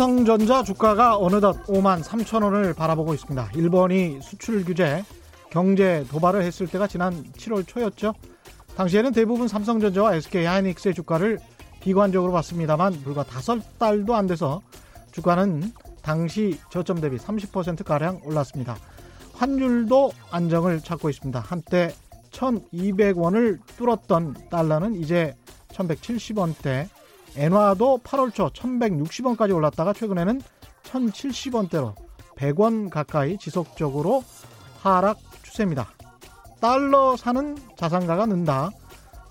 삼성전자 주가가 어느덧 5만 3천 원을 바라보고 있습니다. 일본이 수출 규제, 경제 도발을 했을 때가 지난 7월 초였죠. 당시에는 대부분 삼성전자와 SK 하이닉스의 주가를 비관적으로 봤습니다만 불과 다섯 달도 안 돼서 주가는 당시 저점 대비 30%가량 올랐습니다. 환율도 안정을 찾고 있습니다. 한때 1200원을 뚫었던 달러는 이제 1170원대 엔화도 8월 초 1160원까지 올랐다가 최근에는 1070원대로 100원 가까이 지속적으로 하락 추세입니다. 달러 사는 자산가가 는다.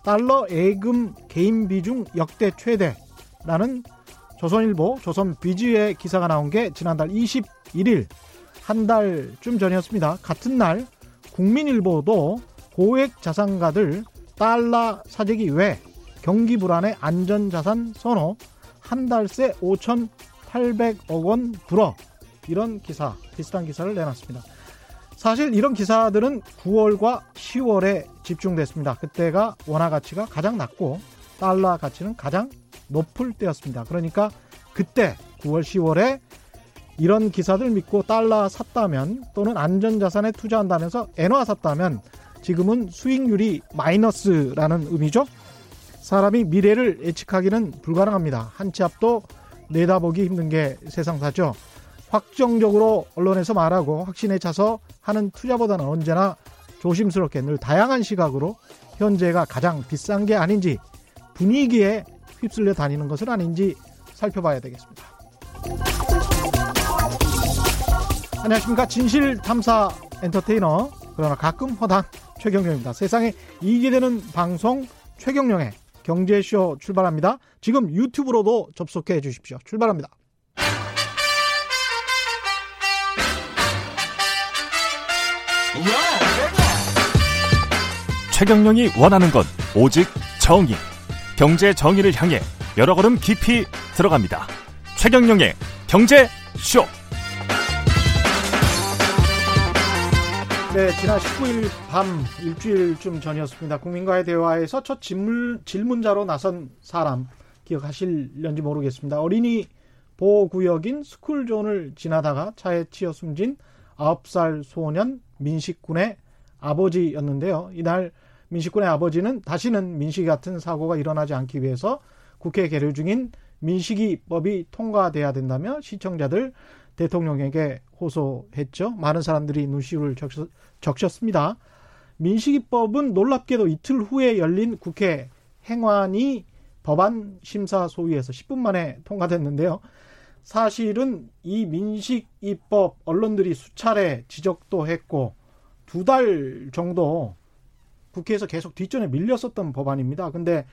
달러 예금 개인 비중 역대 최대라는 조선일보, 조선 비즈의 기사가 나온 게 지난달 21일 한 달쯤 전이었습니다. 같은 날 국민일보도 고액 자산가들 달러 사재기 외 경기 불안의 안전자산 선호 한 달새 5,800억 원 불어 이런 기사 비슷한 기사를 내놨습니다. 사실 이런 기사들은 9월과 10월에 집중됐습니다. 그때가 원화 가치가 가장 낮고 달러 가치는 가장 높을 때였습니다. 그러니까 그때 9월 10월에 이런 기사들 믿고 달러 샀다면 또는 안전자산에 투자한다면서 엔화 샀다면 지금은 수익률이 마이너스라는 의미죠. 사람이 미래를 예측하기는 불가능합니다. 한 치 앞도 내다보기 힘든 게 세상사죠. 확정적으로 언론에서 말하고 확신에 차서 하는 투자보다는 언제나 조심스럽게 늘 다양한 시각으로 현재가 가장 비싼 게 아닌지 분위기에 휩쓸려 다니는 것은 아닌지 살펴봐야 되겠습니다. 안녕하십니까. 진실탐사 엔터테이너, 그러나 가끔 허당 최경령입니다. 세상에 이익이 되는 방송 최경령의 경제쇼 출발합니다. 지금 유튜브로도 접속해 주십시오. 출발합니다. 최경령이 원하는 건 오직 정의. 경제 정의를 향해 여러 걸음 깊이 들어갑니다. 최경령의 경제쇼. 네, 지난 19일 밤 일주일쯤 전이었습니다. 국민과의 대화에서 첫 질문, 질문자로 나선 사람 기억하실런지 모르겠습니다. 어린이 보호구역인 스쿨존을 지나다가 차에 치여 숨진 9살 소년 민식군의 아버지였는데요. 이날 민식군의 아버지는 다시는 민식이 같은 사고가 일어나지 않기 위해서 국회 계류 중인 민식이법이 통과돼야 된다며 시청자들 대통령에게 호소했죠. 많은 사람들이 눈시울을 적셨, 습니다 민식이법은 놀랍게도 이틀 후에 열린 국회 행안위 법안 심사 소위에서 10분 만에 통과됐는데요. 사실은 이 민식이법 언론들이 수차례 지적도 했고 두 달 정도 국회에서 계속 뒷전에 밀렸었던 법안입니다. 근데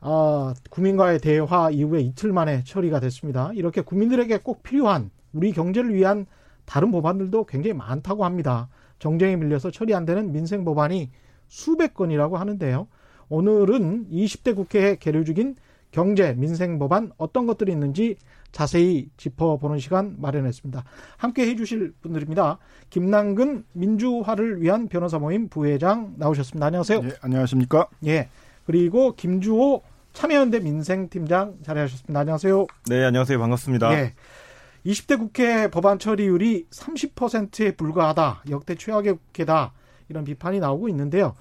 어, 국민과의 대화 이후에 이틀 만에 처리가 됐습니다. 이렇게 국민들에게 꼭 필요한 우리 경제를 위한 다른 법안들도 굉장히 많다고 합니다. 정쟁에 밀려서 처리 안 되는 민생 법안이 수백 건이라고 하는데요. 오늘은 20대 국회에 계류 중인 경제 민생 법안 어떤 것들이 있는지 자세히 짚어보는 시간 마련했습니다. 함께 해주실 분들입니다. 김남근 민주화를 위한 변호사 모임 부회장 나오셨습니다. 안녕하세요. 예, 안녕하십니까? 예. 그리고 김주호 참여연대 민생팀장 자리하셨습니다. 안녕하세요. 네, 안녕하세요. 반갑습니다. 예. 20대 국회 법안 처리율이 30%에 불과하다. 역대 최악의 국회다. 이런 비판이 나오고 있는데요.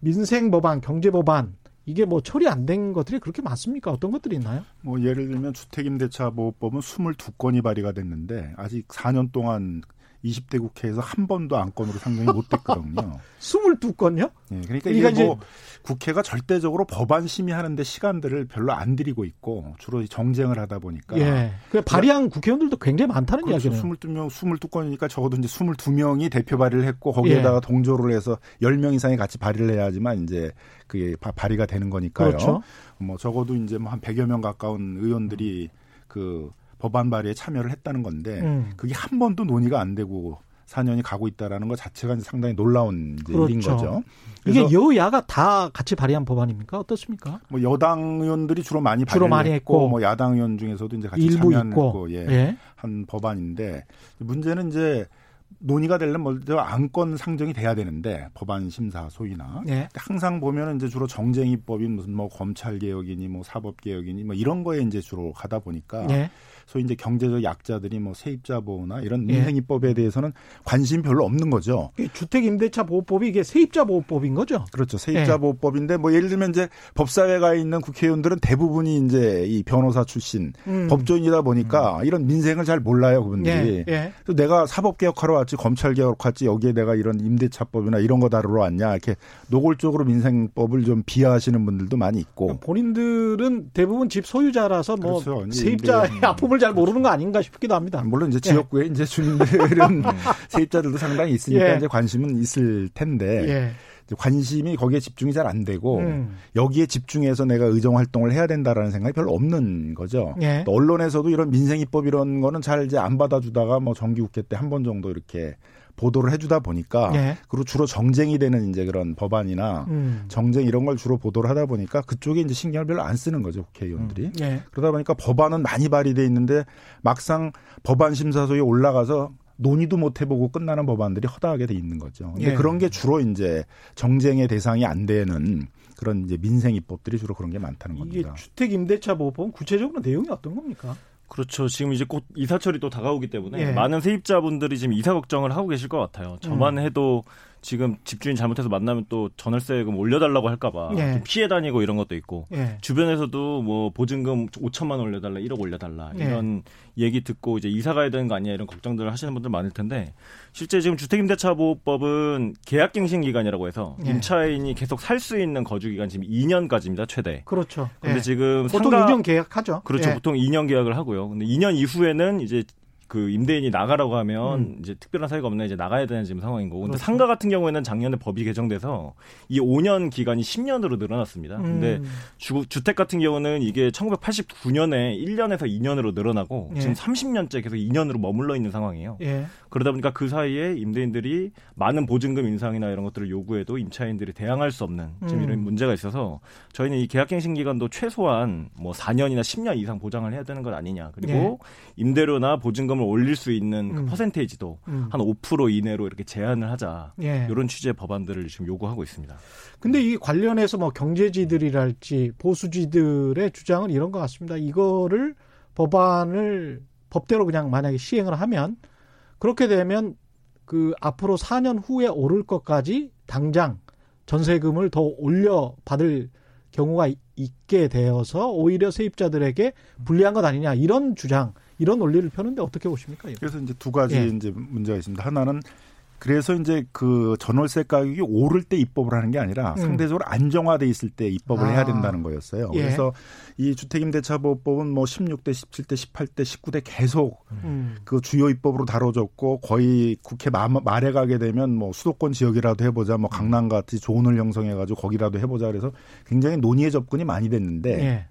민생 법안, 경제 법안 이게 뭐 처리 안 된 것들이 그렇게 많습니까? 어떤 것들이 있나요? 뭐 예를 들면 주택임대차 보호법은 22건이 발의가 됐는데 아직 4년 동안 20대 국회에서 한 번도 안건으로 상정이 못 됐거든요. 22건요? 네, 그러니까 이게 뭐 국회가 절대적으로 법안 심의하는데 시간들을 별로 안 들이고 있고 주로 정쟁을 하다 보니까. 예. 그 발의한 국회의원들도 굉장히 많다는 그렇죠. 이야기네요. 22명, 22건이니까 적어도 이제 22명이 대표 발의를 했고 거기에다가 예. 동조를 해서 10명 이상이 같이 발의를 해야지만 이제 그게 발의가 되는 거니까요. 그렇죠. 뭐 적어도 이제 뭐 한 100여 명 가까운 의원들이 그 법안 발의에 참여를 했다는 건데 음. 그게 한 번도 논의가 안 되고 4년이 가고 있다라는 것 자체가 상당히 놀라운 그렇죠. 일인 거죠. 이게 여야가 다 같이 발의한 법안입니까? 어떻습니까? 뭐 여당 의원들이 주로 많이 주로 많이 했고, 뭐 야당 의원 중에서도 이제 같이 참여했고 예, 예. 한 법안인데 문제는 이제 논의가 되려면 먼저 안건 상정이 돼야 되는데 법안 심사 소위나 네. 항상 보면은 이제 주로 정쟁이법인 무슨 뭐 검찰 개혁이니 뭐 사법 개혁이니 뭐 이런 거에 이제 주로 가다 보니까 네. 소위 이제 경제적 약자들이 뭐 세입자 보호나 이런 예. 민생이법에 대해서는 관심 별로 없는 거죠. 주택 임대차 보호법이 이게 세입자 보호법인 거죠. 그렇죠. 세입자 예. 보호법인데 뭐 예를 들면 이제 법사위가 있는 국회의원들은 대부분이 이제 이 변호사 출신 음. 법조인이다 보니까 음. 이런 민생을 잘 몰라요 그분들이. 예. 예. 내가 사법 개혁하러 왔지 검찰 개혁하러 왔지 여기에 내가 이런 임대차법이나 이런 거 다루러 왔냐 이렇게 노골적으로 민생법을 좀 비하하시는 분들도 많이 있고. 본인들은 대부분 집 소유자라서 뭐 그렇죠. 세입자의 아픔을 잘 모르는 거 아닌가 싶기도 합니다. 물론 이제 지역구에 예. 이제 주민들은 세입자들도 상당히 있으니까 예. 이제 관심은 있을 텐데 예. 관심이 거기에 집중이 잘 안 되고 음. 여기에 집중해서 내가 의정 활동을 해야 된다라는 생각이 별로 없는 거죠. 예. 언론에서도 이런 민생 입법 이런 거는 잘 이제 안 받아주다가 뭐 정기국회 때 한 번 정도 이렇게 보도를 해주다 보니까 예. 그리고 주로 정쟁이 되는 이제 그런 법안이나 음. 정쟁 이런 걸 주로 보도를 하다 보니까 그쪽에 이제 신경을 별로 안 쓰는 거죠 국회의원들이 음. 예. 그러다 보니까 법안은 많이 발의돼 있는데 막상 법안 심사소에 올라가서 논의도 못 해보고 끝나는 법안들이 허다하게 돼 있는 거죠. 근데 예. 그런 게 주로 이제 정쟁의 대상이 안 되는 그런 이제 민생 입법들이 주로 그런 게 많다는 이게 겁니다. 주택 임대차 보호법 구체적으로 내용이 어떤 겁니까? 그렇죠. 지금 이제 곧 이사철이 또 다가오기 때문에 예. 많은 세입자분들이 지금 이사 걱정을 하고 계실 것 같아요. 저만 음. 해도 지금 집주인 잘못해서 만나면 또 전월세금 올려달라고 할까봐 예. 피해 다니고 이런 것도 있고 예. 주변에서도 뭐 보증금 5천만 원 올려달라, 1억 올려달라 예. 이런 얘기 듣고 이제 이사 가야 되는 거 아니야 이런 걱정들을 하시는 분들 많을 텐데 실제 지금 주택임대차보호법은 계약갱신 기간이라고 해서 예. 임차인이 계속 살 수 있는 거주 기간 지금 2년까지입니다 최대. 그렇죠. 근데 예. 지금 보통 상가, 2년 계약하죠. 그렇죠. 예. 보통 2년 계약을 하고요. 근데 2년 이후에는 이제 그 임대인이 나가라고 하면 음. 이제 특별한 사유가 없나 이제 나가야 되는 지금 상황인 거고. 근데 그렇죠. 상가 같은 경우에는 작년에 법이 개정돼서 이 5년 기간이 10년으로 늘어났습니다. 음. 근데 주, 주택 같은 경우는 이게 1989년에 1년에서 2년으로 늘어나고 예. 지금 30년째 계속 2년으로 머물러 있는 상황이에요. 예. 그러다 보니까 그 사이에 임대인들이 많은 보증금 인상이나 이런 것들을 요구해도 임차인들이 대항할 수 없는 지금 음. 이런 문제가 있어서 저희는 이 계약갱신 기간도 최소한 뭐 4년이나 10년 이상 보장을 해야 되는 것 아니냐. 그리고 예. 임대료나 보증금 보험을 올릴 수 있는 그 음. 퍼센테이지도 음. 한5% 이내로 이렇게 제한을 하자. 예. 이런 취지의 법안들을 지금 요구하고 있습니다. 근데 이 관련해서 뭐 경제지들이랄지 보수지들의 주장은 이런 것 같습니다. 이거를 법안을 법대로 그냥 만약에 시행을 하면 그렇게 되면 그 앞으로 4년 후에 오를 것까지 당장 전세금을 더 올려 받을 경우가 있게 되어서 오히려 세입자들에게 불리한 것 아니냐 이런 주장 이런 논리를 펴는데 어떻게 보십니까? 이거? 그래서 이제 두 가지 예. 이제 문제가 있습니다. 하나는 그래서 이제 그 전월세 가격이 오를 때 입법을 하는 게 아니라 음. 상대적으로 안정화돼 있을 때 입법을 아. 해야 된다는 거였어요. 예. 그래서 이 주택임대차보호법은 뭐 16대, 17대, 18대, 19대 계속 음. 그 주요 입법으로 다뤄졌고 거의 국회 말에 가게 되면 뭐 수도권 지역이라도 해보자, 뭐 강남 같이 조언을 형성해가지고 거기라도 해보자 그래서 굉장히 논의의 접근이 많이 됐는데 예.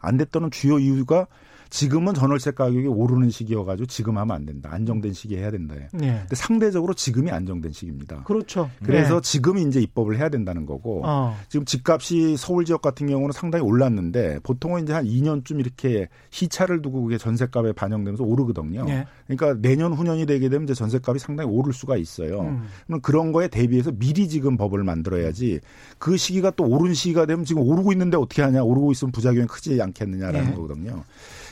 안 됐던 주요 이유가 지금은 전월세 가격이 오르는 시기여가지고 지금 하면 안 된다. 안정된 시기에 해야 된다. 네. 근데 상대적으로 지금이 안정된 시기입니다. 그렇죠. 그래서 네. 지금 이제 입법을 해야 된다는 거고 어. 지금 집값이 서울 지역 같은 경우는 상당히 올랐는데 보통은 이제 한 2년쯤 이렇게 희차를 두고 그게 전세값에 반영되면서 오르거든요. 네. 그러니까 내년 후년이 되게 되면 이제 전세값이 상당히 오를 수가 있어요. 음. 그럼 그런 거에 대비해서 미리 지금 법을 만들어야지 그 시기가 또 오른 시기가 되면 지금 오르고 있는데 어떻게 하냐 오르고 있으면 부작용이 크지 않겠느냐라는 네. 거거든요.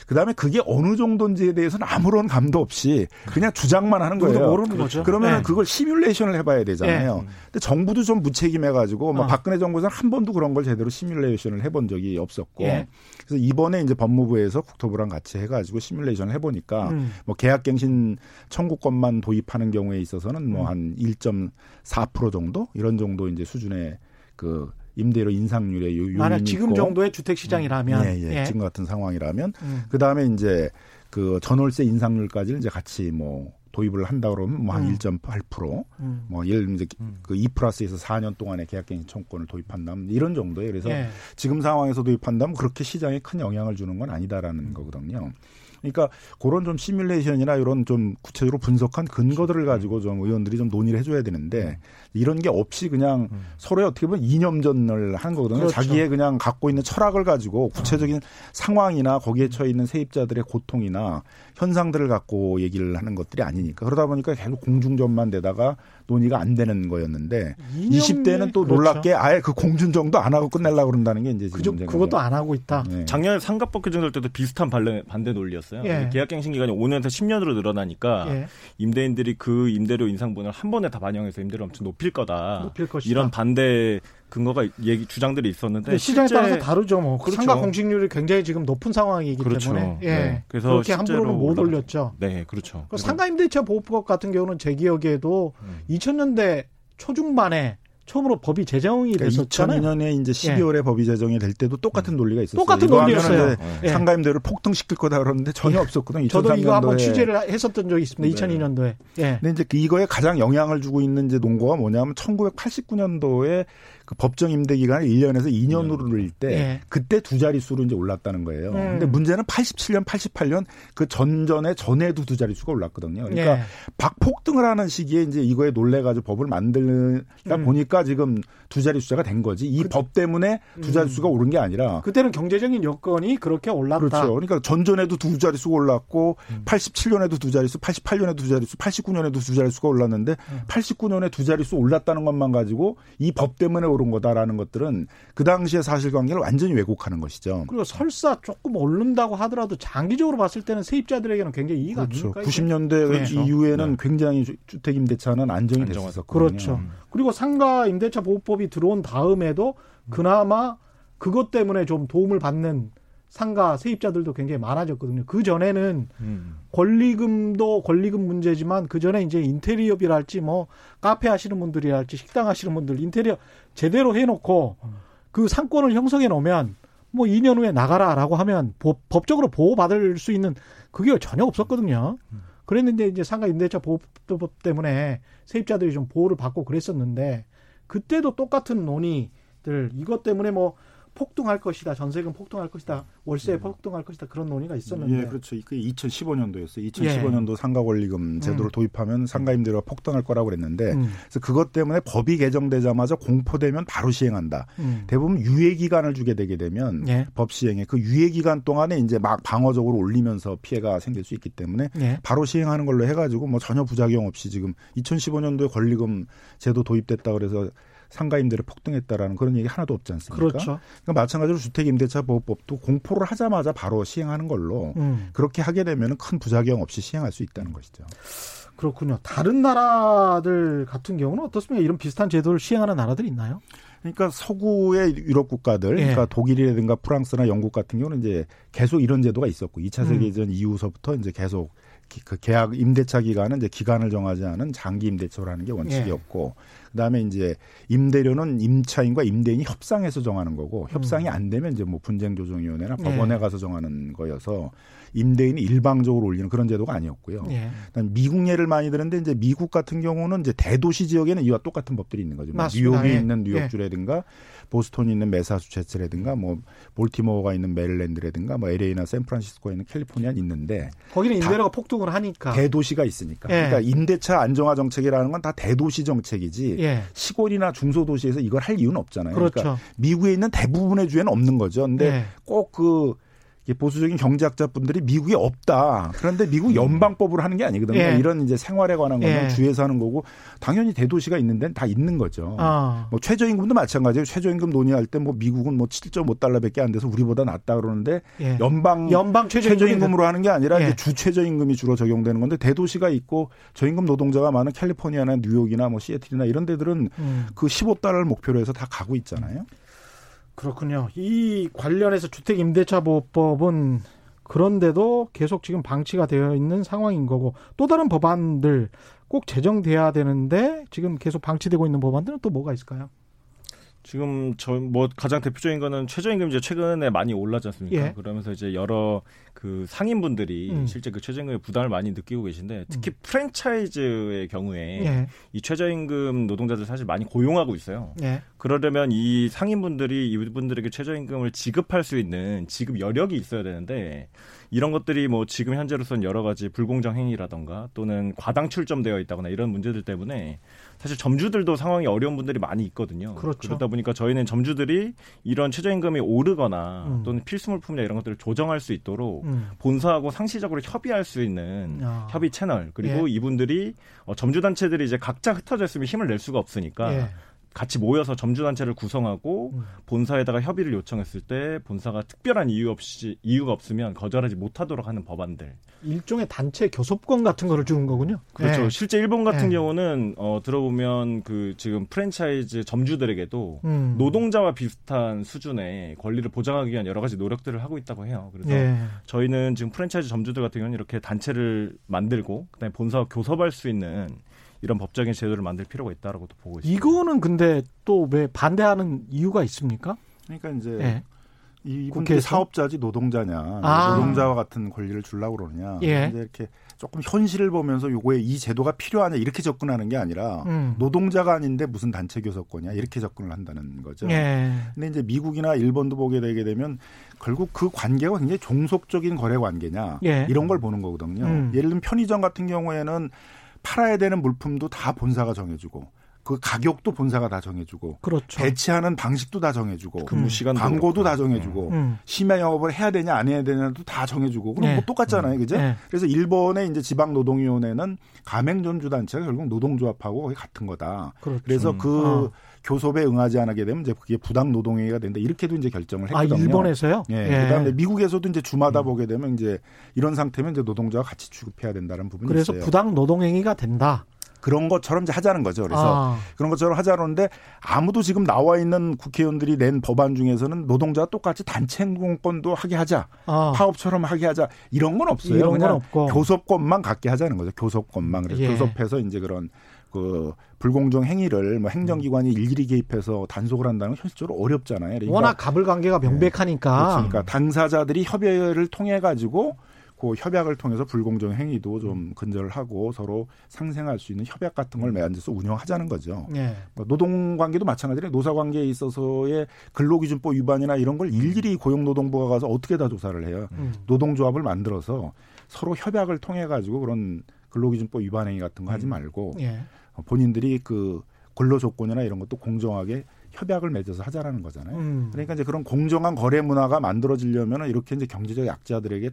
그다음에 그게 어느 정도인지에 대해서는 아무런 감도 없이 그냥 주장만 하는 거예요. 모르는 거죠. 그러면 네. 그걸 시뮬레이션을 해봐야 되잖아요. 네. 근데 정부도 좀 무책임해가지고 뭐 어. 박근혜 정부에서는 한 번도 그런 걸 제대로 시뮬레이션을 해본 적이 없었고 예. 그래서 이번에 이제 법무부에서 국토부랑 같이 해가지고 시뮬레이션을 해보니까 음. 뭐 계약갱신 청구권만 도입하는 경우에 있어서는 뭐 한 1.4% 정도 이런 정도 이제 수준의 그 임대료 인상률의 요인이 만약 지금 있고. 정도의 주택 시장이라면 예, 예, 예. 지금 같은 상황이라면 음. 그다음에 이제 그 전월세 인상률까지는 이제 같이 뭐 도입을 한다 그러면 뭐한 1.8%, 음. 뭐 예를 들면 이제 음. 그2 플러스에서 4년 동안의 계약갱신 청구권을 도입한다면 이런 정도예요. 그래서 예. 지금 상황에서 도입한다면 그렇게 시장에 큰 영향을 주는 건 아니다라는 음. 거거든요. 그러니까 그런 좀 시뮬레이션이나 이런 좀 구체적으로 분석한 근거들을 가지고 좀 의원들이 좀 논의를 해줘야 되는데 이런 게 없이 그냥 음. 서로의 어떻게 보면 이념전을 하는 거거든요. 그렇죠. 자기의 그냥 갖고 있는 철학을 가지고 구체적인 어. 상황이나 거기에 처해 있는 세입자들의 고통이나 현상들을 갖고 얘기를 하는 것들이. 아니니까 그러다 보니까 계속 공중전만 되다가 논의가 안 되는 거였는데 20대는 또 그렇죠. 놀랍게 아예 그 공중정도 안 하고 끝내려고 그런다는 게 이제 지금 그저, 그것도 안 하고 있다. 네. 작년에 상가법 개정될 때도 비슷한 반대, 반대 논리였어요. 예. 계약갱신 기간이 5년에서 10년으로 늘어나니까 예. 임대인들이 그 임대료 인상분을 한 번에 다 반영해서 임대료 엄청 높일 거다. 높일 것이다. 이런 반대 근거가 얘기 주장들이 있었는데 시장에 따라서 다르죠. 뭐 그렇죠. 상가 공식률이 굉장히 지금 높은 상황이기 그렇죠. 때문에 예. 네. 그래서 그렇게 함부로는 못 올렸죠. 네, 그렇죠. 상가 임대차 보호법 같은 경우는 제 기억에도 음. 2000년대 초중반에 처음으로 법이 제정이 그러니까 됐었잖아요. 2002년에 이제 12월에 예. 법이 제정이 될 때도 똑같은 논리가 있었어요. 똑같은 논리였어요. 예. 상가임대를 폭등시킬 거다 그러는데 전혀 예. 없었거든요. 저도 이거 한번 취재를 했었던 적이 있습니다. 네. 2002년도에. 예. 근데 이제 이거에 가장 영향을 주고 있는 이제 논거가 뭐냐면 1989년도에 그 법정 임대 기간을 1년에서 2년으로 늘릴 때 예. 그때 두 자릿수로 이제 올랐다는 거예요. 음. 근데 문제는 87년, 88년 그 전전에 전에도 두 자릿수가 올랐거든요. 그러니까 예. 박폭등을 하는 시기에 이제 이거에 놀래 가지고 법을 만들다 음. 보니까 지금 두 자릿수가 된 거지. 이법 그, 때문에 두 자릿수가 음. 오른 게 아니라 그때는 경제적인 여건이 그렇게 올랐다. 그렇죠. 그러니까 전전에도 두 자릿수가 올랐고 음. 87년에도 두 자릿수, 88년에도 두 자릿수, 89년에도 두 자릿수가 올랐는데 음. 89년에 두 자릿수 올랐다는 것만 가지고 이 법 때문에 오른 거다라는 것들은 그 당시의 사실관계를 완전히 왜곡하는 것이죠. 그리고 설사 조금 오른다고 하더라도 장기적으로 봤을 때는 세입자들에게는 굉장히 이익이 그렇죠. 아닙니까? 90년대 네. 이후에는 네. 굉장히 주택 임대차는 안정이 됐었거든요. 그렇죠. 음. 그리고 상가 임대차 보호법이 들어온 다음에도 그나마 그것 때문에 좀 도움을 받는 상가 세입자들도 굉장히 많아졌거든요. 그 전에는 음. 권리금도 권리금 문제지만 그 전에 이제 인테리어비랄지 뭐 카페 하시는 분들이랄지 식당 하시는 분들 인테리어 제대로 해놓고 그 상권을 형성해 놓으면 뭐 2년 후에 나가라라고 하면 법, 법적으로 보호받을 수 있는 그게 전혀 없었거든요. 그랬는데 이제 상가 임대차 보호법 때문에 세입자들이 좀 보호를 받고 그랬었는데 그때도 똑같은 논의들 이것 때문에 뭐 폭등할 것이다. 전세금 폭등할 것이다. 월세 음. 폭등할 것이다. 그런 논의가 있었는데. 예, 그렇죠. 그 2015년도였어요. 2015년도 예. 상가 권리금 제도를 음. 도입하면 상가 임대료가 폭등할 거라고 그랬는데 음. 그래서 그것 때문에 법이 개정되자마자 공포되면 바로 시행한다. 음. 대부분 유예 기간을 주게 되게 되면 예. 법 시행에 그 유예 기간 동안에 이제 막 방어적으로 올리면서 피해가 생길 수 있기 때문에 예. 바로 시행하는 걸로 해 가지고 뭐 전혀 부작용 없이 지금 2015년도에 권리금 제도 도입됐다 그래서 상가 임대를 폭등했다라는 그런 얘기 하나도 없지 않습니까? 그렇죠. 그러니까 마찬가지로 주택임대차 보호법도 공포를 하자마자 바로 시행하는 걸로 음. 그렇게 하게 되면 큰 부작용 없이 시행할 수 있다는 것이죠. 그렇군요. 다른 나라들 같은 경우는 어떻습니까? 이런 비슷한 제도를 시행하는 나라들이 있나요? 그러니까 서구의 유럽 국가들, 예. 그러니까 독일이라든가 프랑스나 영국 같은 경우는 이제 계속 이런 제도가 있었고 2차 세계대전 음. 이후서부터 이제 계속 그 계약 임대차 기간은 이제 기간을 정하지 않은 장기 임대차라는 게 원칙이었고 예. 그다음에 이제 임대료는 임차인과 임대인이 협상해서 정하는 거고 협상이 음. 안 되면 이제 뭐 분쟁 조정 위원회나 법원에 예. 가서 정하는 거여서 임대인이 일방적으로 올리는 그런 제도가 아니었고요. 예. 미국 예를 많이 드는데 이제 미국 같은 경우는 이제 대도시 지역에는 이와 똑같은 법들이 있는 거죠. 뭐 뉴욕에 예. 있는 뉴욕주라든가 예. 보스턴이 있는 메사추세츠라든가 뭐 볼티모어가 있는 메릴랜드라든가 뭐 LA나 샌프란시스코에 있는 캘리포니아는 있는데 거기는 임대료가 폭등을 하니까 대도시가 있으니까. 예. 그러니까 임대차 안정화 정책이라는 건 다 대도시 정책이지 예. 시골이나 중소도시에서 이걸 할 이유는 없잖아요. 그러니까 그렇죠. 그러니까 미국에 있는 대부분의 주에는 없는 거죠. 근데 예. 꼭그 보수적인 경제학자분들이 미국에 없다. 그런데 미국 음. 연방법으로 하는 게 아니거든요. 예. 이런 이제 생활에 관한 거는 예. 주에서 하는 거고 당연히 대도시가 있는 데는 다 있는 거죠. 아. 뭐 최저임금도 마찬가지예요. 최저임금 논의할 때 뭐 미국은 뭐 7.5달러밖에 안 돼서 우리보다 낫다 그러는데 예. 연방 연방 최저임금 으로 하는 게 아니라 이제 예. 주 최저임금이 주로 적용되는 건데 대도시가 있고 저임금 노동자가 많은 캘리포니아나 뉴욕이나 뭐 시애틀이나 이런 데들은 음. 그 15달러를 목표로 해서 다 가고 있잖아요. 그렇군요. 이 관련해서 주택 임대차 보호법은 그런데도 계속 지금 방치가 되어 있는 상황인 거고 또 다른 법안들 꼭 제정돼야 되는데 지금 계속 방치되고 있는 법안들은 또 뭐가 있을까요? 지금 저 뭐 가장 대표적인 거는 최저임금 이제 최근에 많이 올랐지 않습니까? 예. 그러면서 이제 여러 그 상인분들이 음. 실제 그 최저임금에 부담을 많이 느끼고 계신데 특히 음. 프랜차이즈의 경우에 예. 이 최저임금 노동자들 사실 많이 고용하고 있어요. 예. 그러려면 이 상인분들이 이분들에게 최저임금을 지급할 수 있는 지급 여력이 있어야 되는데 이런 것들이 뭐 지금 현재로서는 여러 가지 불공정 행위라던가 또는 과당 출점되어 있다거나 이런 문제들 때문에 사실 점주들도 상황이 어려운 분들이 많이 있거든요. 그렇죠. 그러다 보니까 저희는 점주들이 이런 최저임금이 오르거나 음. 또는 필수물품이나 이런 것들을 조정할 수 있도록 음. 본사하고 상시적으로 협의할 수 있는 아. 협의 채널 그리고 예. 이분들이 어, 점주 단체들이 이제 각자 흩어져 있으면 힘을 낼 수가 없으니까 예. 같이 모여서 점주단체를 구성하고 음. 본사에다가 협의를 요청했을 때 본사가 특별한 이유 없이 이유가 없으면 거절하지 못하도록 하는 법안들. 일종의 단체 교섭권 같은 거를 주는 거군요. 그렇죠. 네. 실제 일본 같은 네. 경우는 어 들어보면 그 지금 프랜차이즈 점주들에게도 음. 노동자와 비슷한 수준의 권리를 보장하기 위한 여러 가지 노력들을 하고 있다고 해요. 그래서 네. 저희는 지금 프랜차이즈 점주들 같은 경우는 이렇게 단체를 만들고 그다음에 본사와 교섭할 수 있는 이런 법적인 제도를 만들 필요가 있다라고도 보고 있습니다. 이거는 근데 또 왜 반대하는 이유가 있습니까? 그러니까 이제 네. 이분들이 사업자지 노동자냐, 아. 노동자와 같은 권리를 주려고 그러느냐. 예. 이제 이렇게 조금 현실을 보면서 요거에 이 제도가 필요하냐 이렇게 접근하는 게 아니라 음. 노동자가 아닌데 무슨 단체 교섭권이야 이렇게 접근을 한다는 거죠. 예. 근데 이제 미국이나 일본도 보게 되게 되면 결국 그 관계가 굉장히 종속적인 거래 관계냐 예. 이런 걸 보는 거거든요. 음. 예를 들면 편의점 같은 경우에는 팔아야 되는 물품도 다 본사가 정해주고 그 가격도 본사가 다 정해주고 그렇죠. 배치하는 방식도 다 정해주고 근무 시간 광고도 다 정해주고 음. 심야 영업을 해야 되냐 안 해야 되냐도 다 정해주고 그럼 네. 뭐 똑같잖아요, 음. 그죠? 네. 그래서 일본의 이제 지방 노동위원회는 가맹점주 단체가 결국 노동조합하고 같은 거다. 그렇죠. 그래서 음. 그 어. 교섭에 응하지 않게 되면 이제 그게 부당 노동행위가 된다. 이렇게도 이제 결정을 아, 했거든요. 아, 일본에서요? 예. 예. 그다음에 미국에서도 이제 주마다 음. 보게 되면 이제 이런 상태면 이제 노동자가 같이 취급해야 된다는 부분이 그래서 있어요. 부당 노동행위가 된다. 그런 것처럼 이제 하자는 거죠. 그래서 아. 그런 것처럼 하자는데 아무도 지금 나와 있는 국회의원들이 낸 법안 중에서는 노동자와 똑같이 단체 행동권도 하게 하자. 아. 파업처럼 하게 하자. 이런 건 없어요. 이런 그냥 없고. 교섭권만 갖게 하자는 거죠. 교섭권만. 그래서 예. 교섭해서 이제 그런 그 불공정 행위를 뭐 행정기관이 일일이 개입해서 단속을 한다는 건 현실적으로 어렵잖아요. 그러니까 워낙 가불 관계가 명백하니까. 네. 그러니까 당사자들이 협의를 통해 가지고 그 협약을 통해서 불공정 행위도 좀 근절하고 서로 상생할 수 있는 협약 같은 걸 매한져서 운영하자는 거죠. 네. 노동 관계도 마찬가지로 노사 관계에 있어서의 근로기준법 위반이나 이런 걸 일일이 고용노동부가 가서 어떻게 다 조사를 해요. 음. 노동조합을 만들어서 서로 협약을 통해 가지고 그런 근로기준법 위반 행위 같은 거 하지 음. 말고 네. 본인들이 그 근로 조건이나 이런 것도 공정하게 협약을 맺어서 하자라는 거잖아요. 음. 그러니까 이제 그런 공정한 거래 문화가 만들어지려면 이렇게 이제 경제적 약자들에게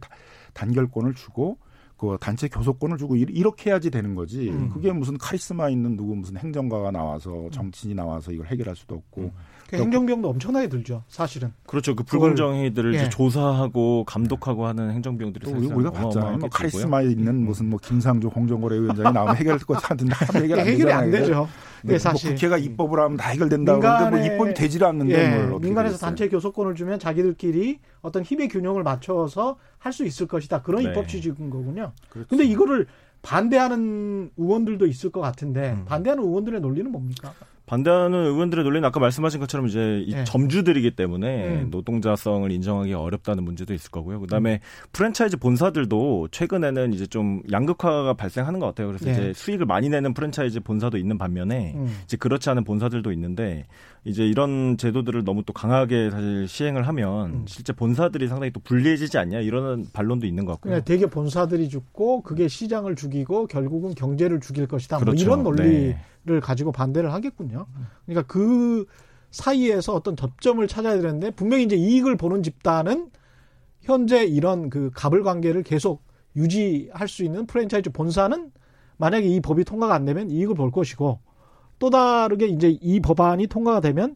단결권을 주고 그 단체 교섭권을 주고 이렇게 해야지 되는 거지. 음. 그게 무슨 카리스마 있는 누구 무슨 행정가가 나와서 정치인이 나와서 이걸 해결할 수도 없고. 음. 그 행정비용도 엄청나게 들죠, 사실은. 그렇죠. 그 불공정 행위들을 예. 조사하고 감독하고 하는 행정비용들이 또 우리가 봤잖아요. 뭐 카리스마 있는 음. 무슨 뭐 김상조 공정거래위원장이 나오면 해결할 것 같은데 해결 안 해결이 안 되죠. 네, 뭐 사실 뭐 국회가 입법을 하면 다 해결된다고 그러는데 뭐 입법이 되질 않는데 예, 뭘 민간에서 단체 교섭권을 주면 자기들끼리 어떤 힘의 균형을 맞춰서 할 수 있을 것이다. 그런 네. 입법 취지인 거군요. 그렇죠. 근데 이거를 반대하는 의원들도 있을 것 같은데 음. 반대하는 의원들의 논리는 뭡니까? 반대하는 의원들의 논리는 아까 말씀하신 것처럼 이제 이 네. 점주들이기 때문에 음. 노동자성을 인정하기 어렵다는 문제도 있을 거고요. 그다음에 음. 프랜차이즈 본사들도 최근에는 이제 좀 양극화가 발생하는 것 같아요. 그래서 네. 이제 수익을 많이 내는 프랜차이즈 본사도 있는 반면에 음. 이제 그렇지 않은 본사들도 있는데 이제 이런 제도들을 너무 또 강하게 사실 시행을 하면 음. 실제 본사들이 상당히 또 불리해지지 않냐 이런 반론도 있는 것 같고요. 네, 되게 본사들이 죽고 그게 시장을 죽이고 결국은 경제를 죽일 것이다. 뭐 그렇죠. 뭐 이런 논리 를 네. 가지고 반대를 하겠군요. 그러니까 그 사이에서 어떤 접점을 찾아야 되는데 분명히 이제 이익을 보는 집단은 현재 이런 그 갑을 관계를 계속 유지할 수 있는 프랜차이즈 본사는 만약에 이 법이 통과가 안 되면 이익을 볼 것이고 또 다르게 이제 이 법안이 통과가 되면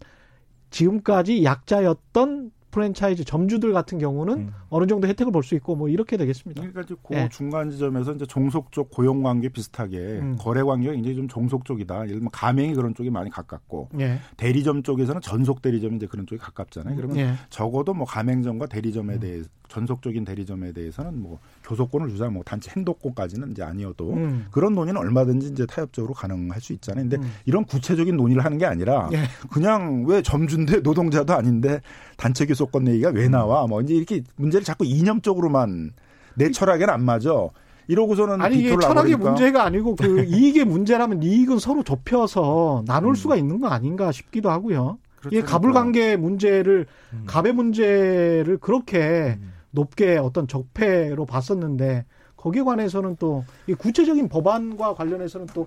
지금까지 약자였던 프랜차이즈 점주들 같은 경우는 음. 어느 정도 혜택을 볼 수 있고 뭐 이렇게 되겠습니다. 그러니까 이제 그 네. 중간 지점에서 이제 종속적 고용 관계 비슷하게 음. 거래 관계가 굉장히 좀 종속적이다. 예를 들면 가맹이 그런 쪽이 많이 가깝고 네. 대리점 쪽에서는 전속 대리점이 이제 그런 쪽이 가깝잖아요. 그러면 네. 적어도 뭐 가맹점과 대리점에 음. 대해 전속적인 대리점에 대해서는 뭐 교섭권을 주자 뭐 단체 행동권까지는 이제 아니어도 음. 그런 논의는 얼마든지 이제 타협적으로 가능할 수 있잖아요. 근데 음. 이런 구체적인 논의를 하는 게 아니라 예. 그냥 왜 점주인데 노동자도 아닌데 단체 교섭권 내기가 왜 나와? 뭐 이제 이렇게 문제를 자꾸 이념적으로만 내 철학에는 안 맞아. 이러고서는 아니 이게 철학의 나버리니까. 문제가 아니고 그 이익의 문제라면 이익은 서로 좁혀서 나눌 음. 수가 있는 거 아닌가 싶기도 하고요. 이게 가불 관계 문제를 음. 갑의 문제를 그렇게 음. 높게 어떤 적폐로 봤었는데 거기에 관해서는 또 구체적인 법안과 관련해서는 또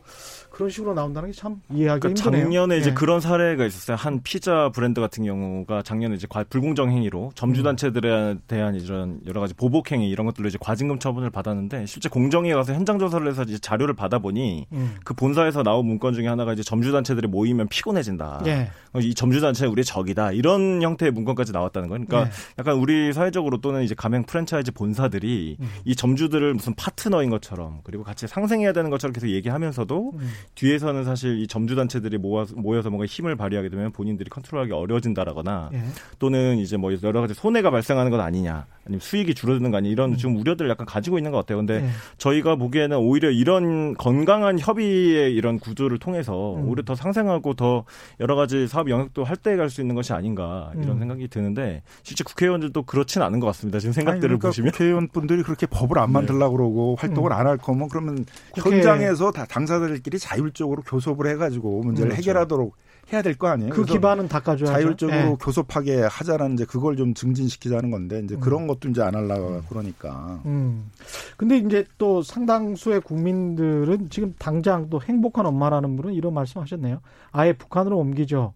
그런 식으로 나온다는 게 참 이해하기 그러니까 힘드네요. 작년에 예. 이제 그런 사례가 있었어요. 한 피자 브랜드 같은 경우가 작년에 이제 불공정 행위로 점주 단체들에 대한 이런 여러 가지 보복 행위 이런 것들로 이제 과징금 처분을 받았는데 실제 공정위에 가서 현장 조사를 해서 이제 자료를 받아보니 음. 그 본사에서 나온 문건 중에 하나가 이제 점주 단체들이 모이면 피곤해진다. 예. 이 점주 단체 우리의 적이다. 이런 형태의 문건까지 나왔다는 거예요. 그러니까 예. 약간 우리 사회적으로 또는 이제 가맹 프랜차이즈 본사들이 음. 이 점주들을 무슨 파트너인 것처럼 그리고 같이 상생해야 되는 것처럼 계속 얘기하면서도 음. 뒤에서는 사실 이 점주 단체들이 모아서 모여서 뭔가 힘을 발휘하게 되면 본인들이 컨트롤하기 어려워진다라거나 예. 또는 이제 뭐 여러 가지 손해가 발생하는 것 아니냐 아니면 수익이 줄어드는 거 아니냐 이런 음. 지금 우려들을 약간 가지고 있는 것 같아요. 근데 예. 저희가 보기에는 오히려 이런 건강한 협의의 이런 구조를 통해서 음. 오히려 더 상생하고 더 여러 가지 사업 영역도 할때 갈 수 있는 것이 아닌가 이런 음. 생각이 드는데 실제 국회의원들도 그렇진 않은 것 같습니다. 지금 생각들을 아니, 그러니까 보시면 국회의원 분들이 그렇게 법을 안 네. 만들려고 그러고 활동을 음. 안할 거면 그러면 국회... 현장에서 다 당사자들끼리 자율적으로 교섭을 해가지고 문제를 그렇죠. 해결하도록 해야 될 거 아니에요. 그 기반은 닦아줘야 자율적으로 네. 교섭하게 하자라는 이제 그걸 좀 증진시키자는 건데 이제 음. 그런 것도 이제 안 하려고 음. 그러니까. 음. 근데 이제 또 상당수의 국민들은 지금 당장 또 행복한 엄마라는 분은 이런 말씀하셨네요. 아예 북한으로 옮기죠.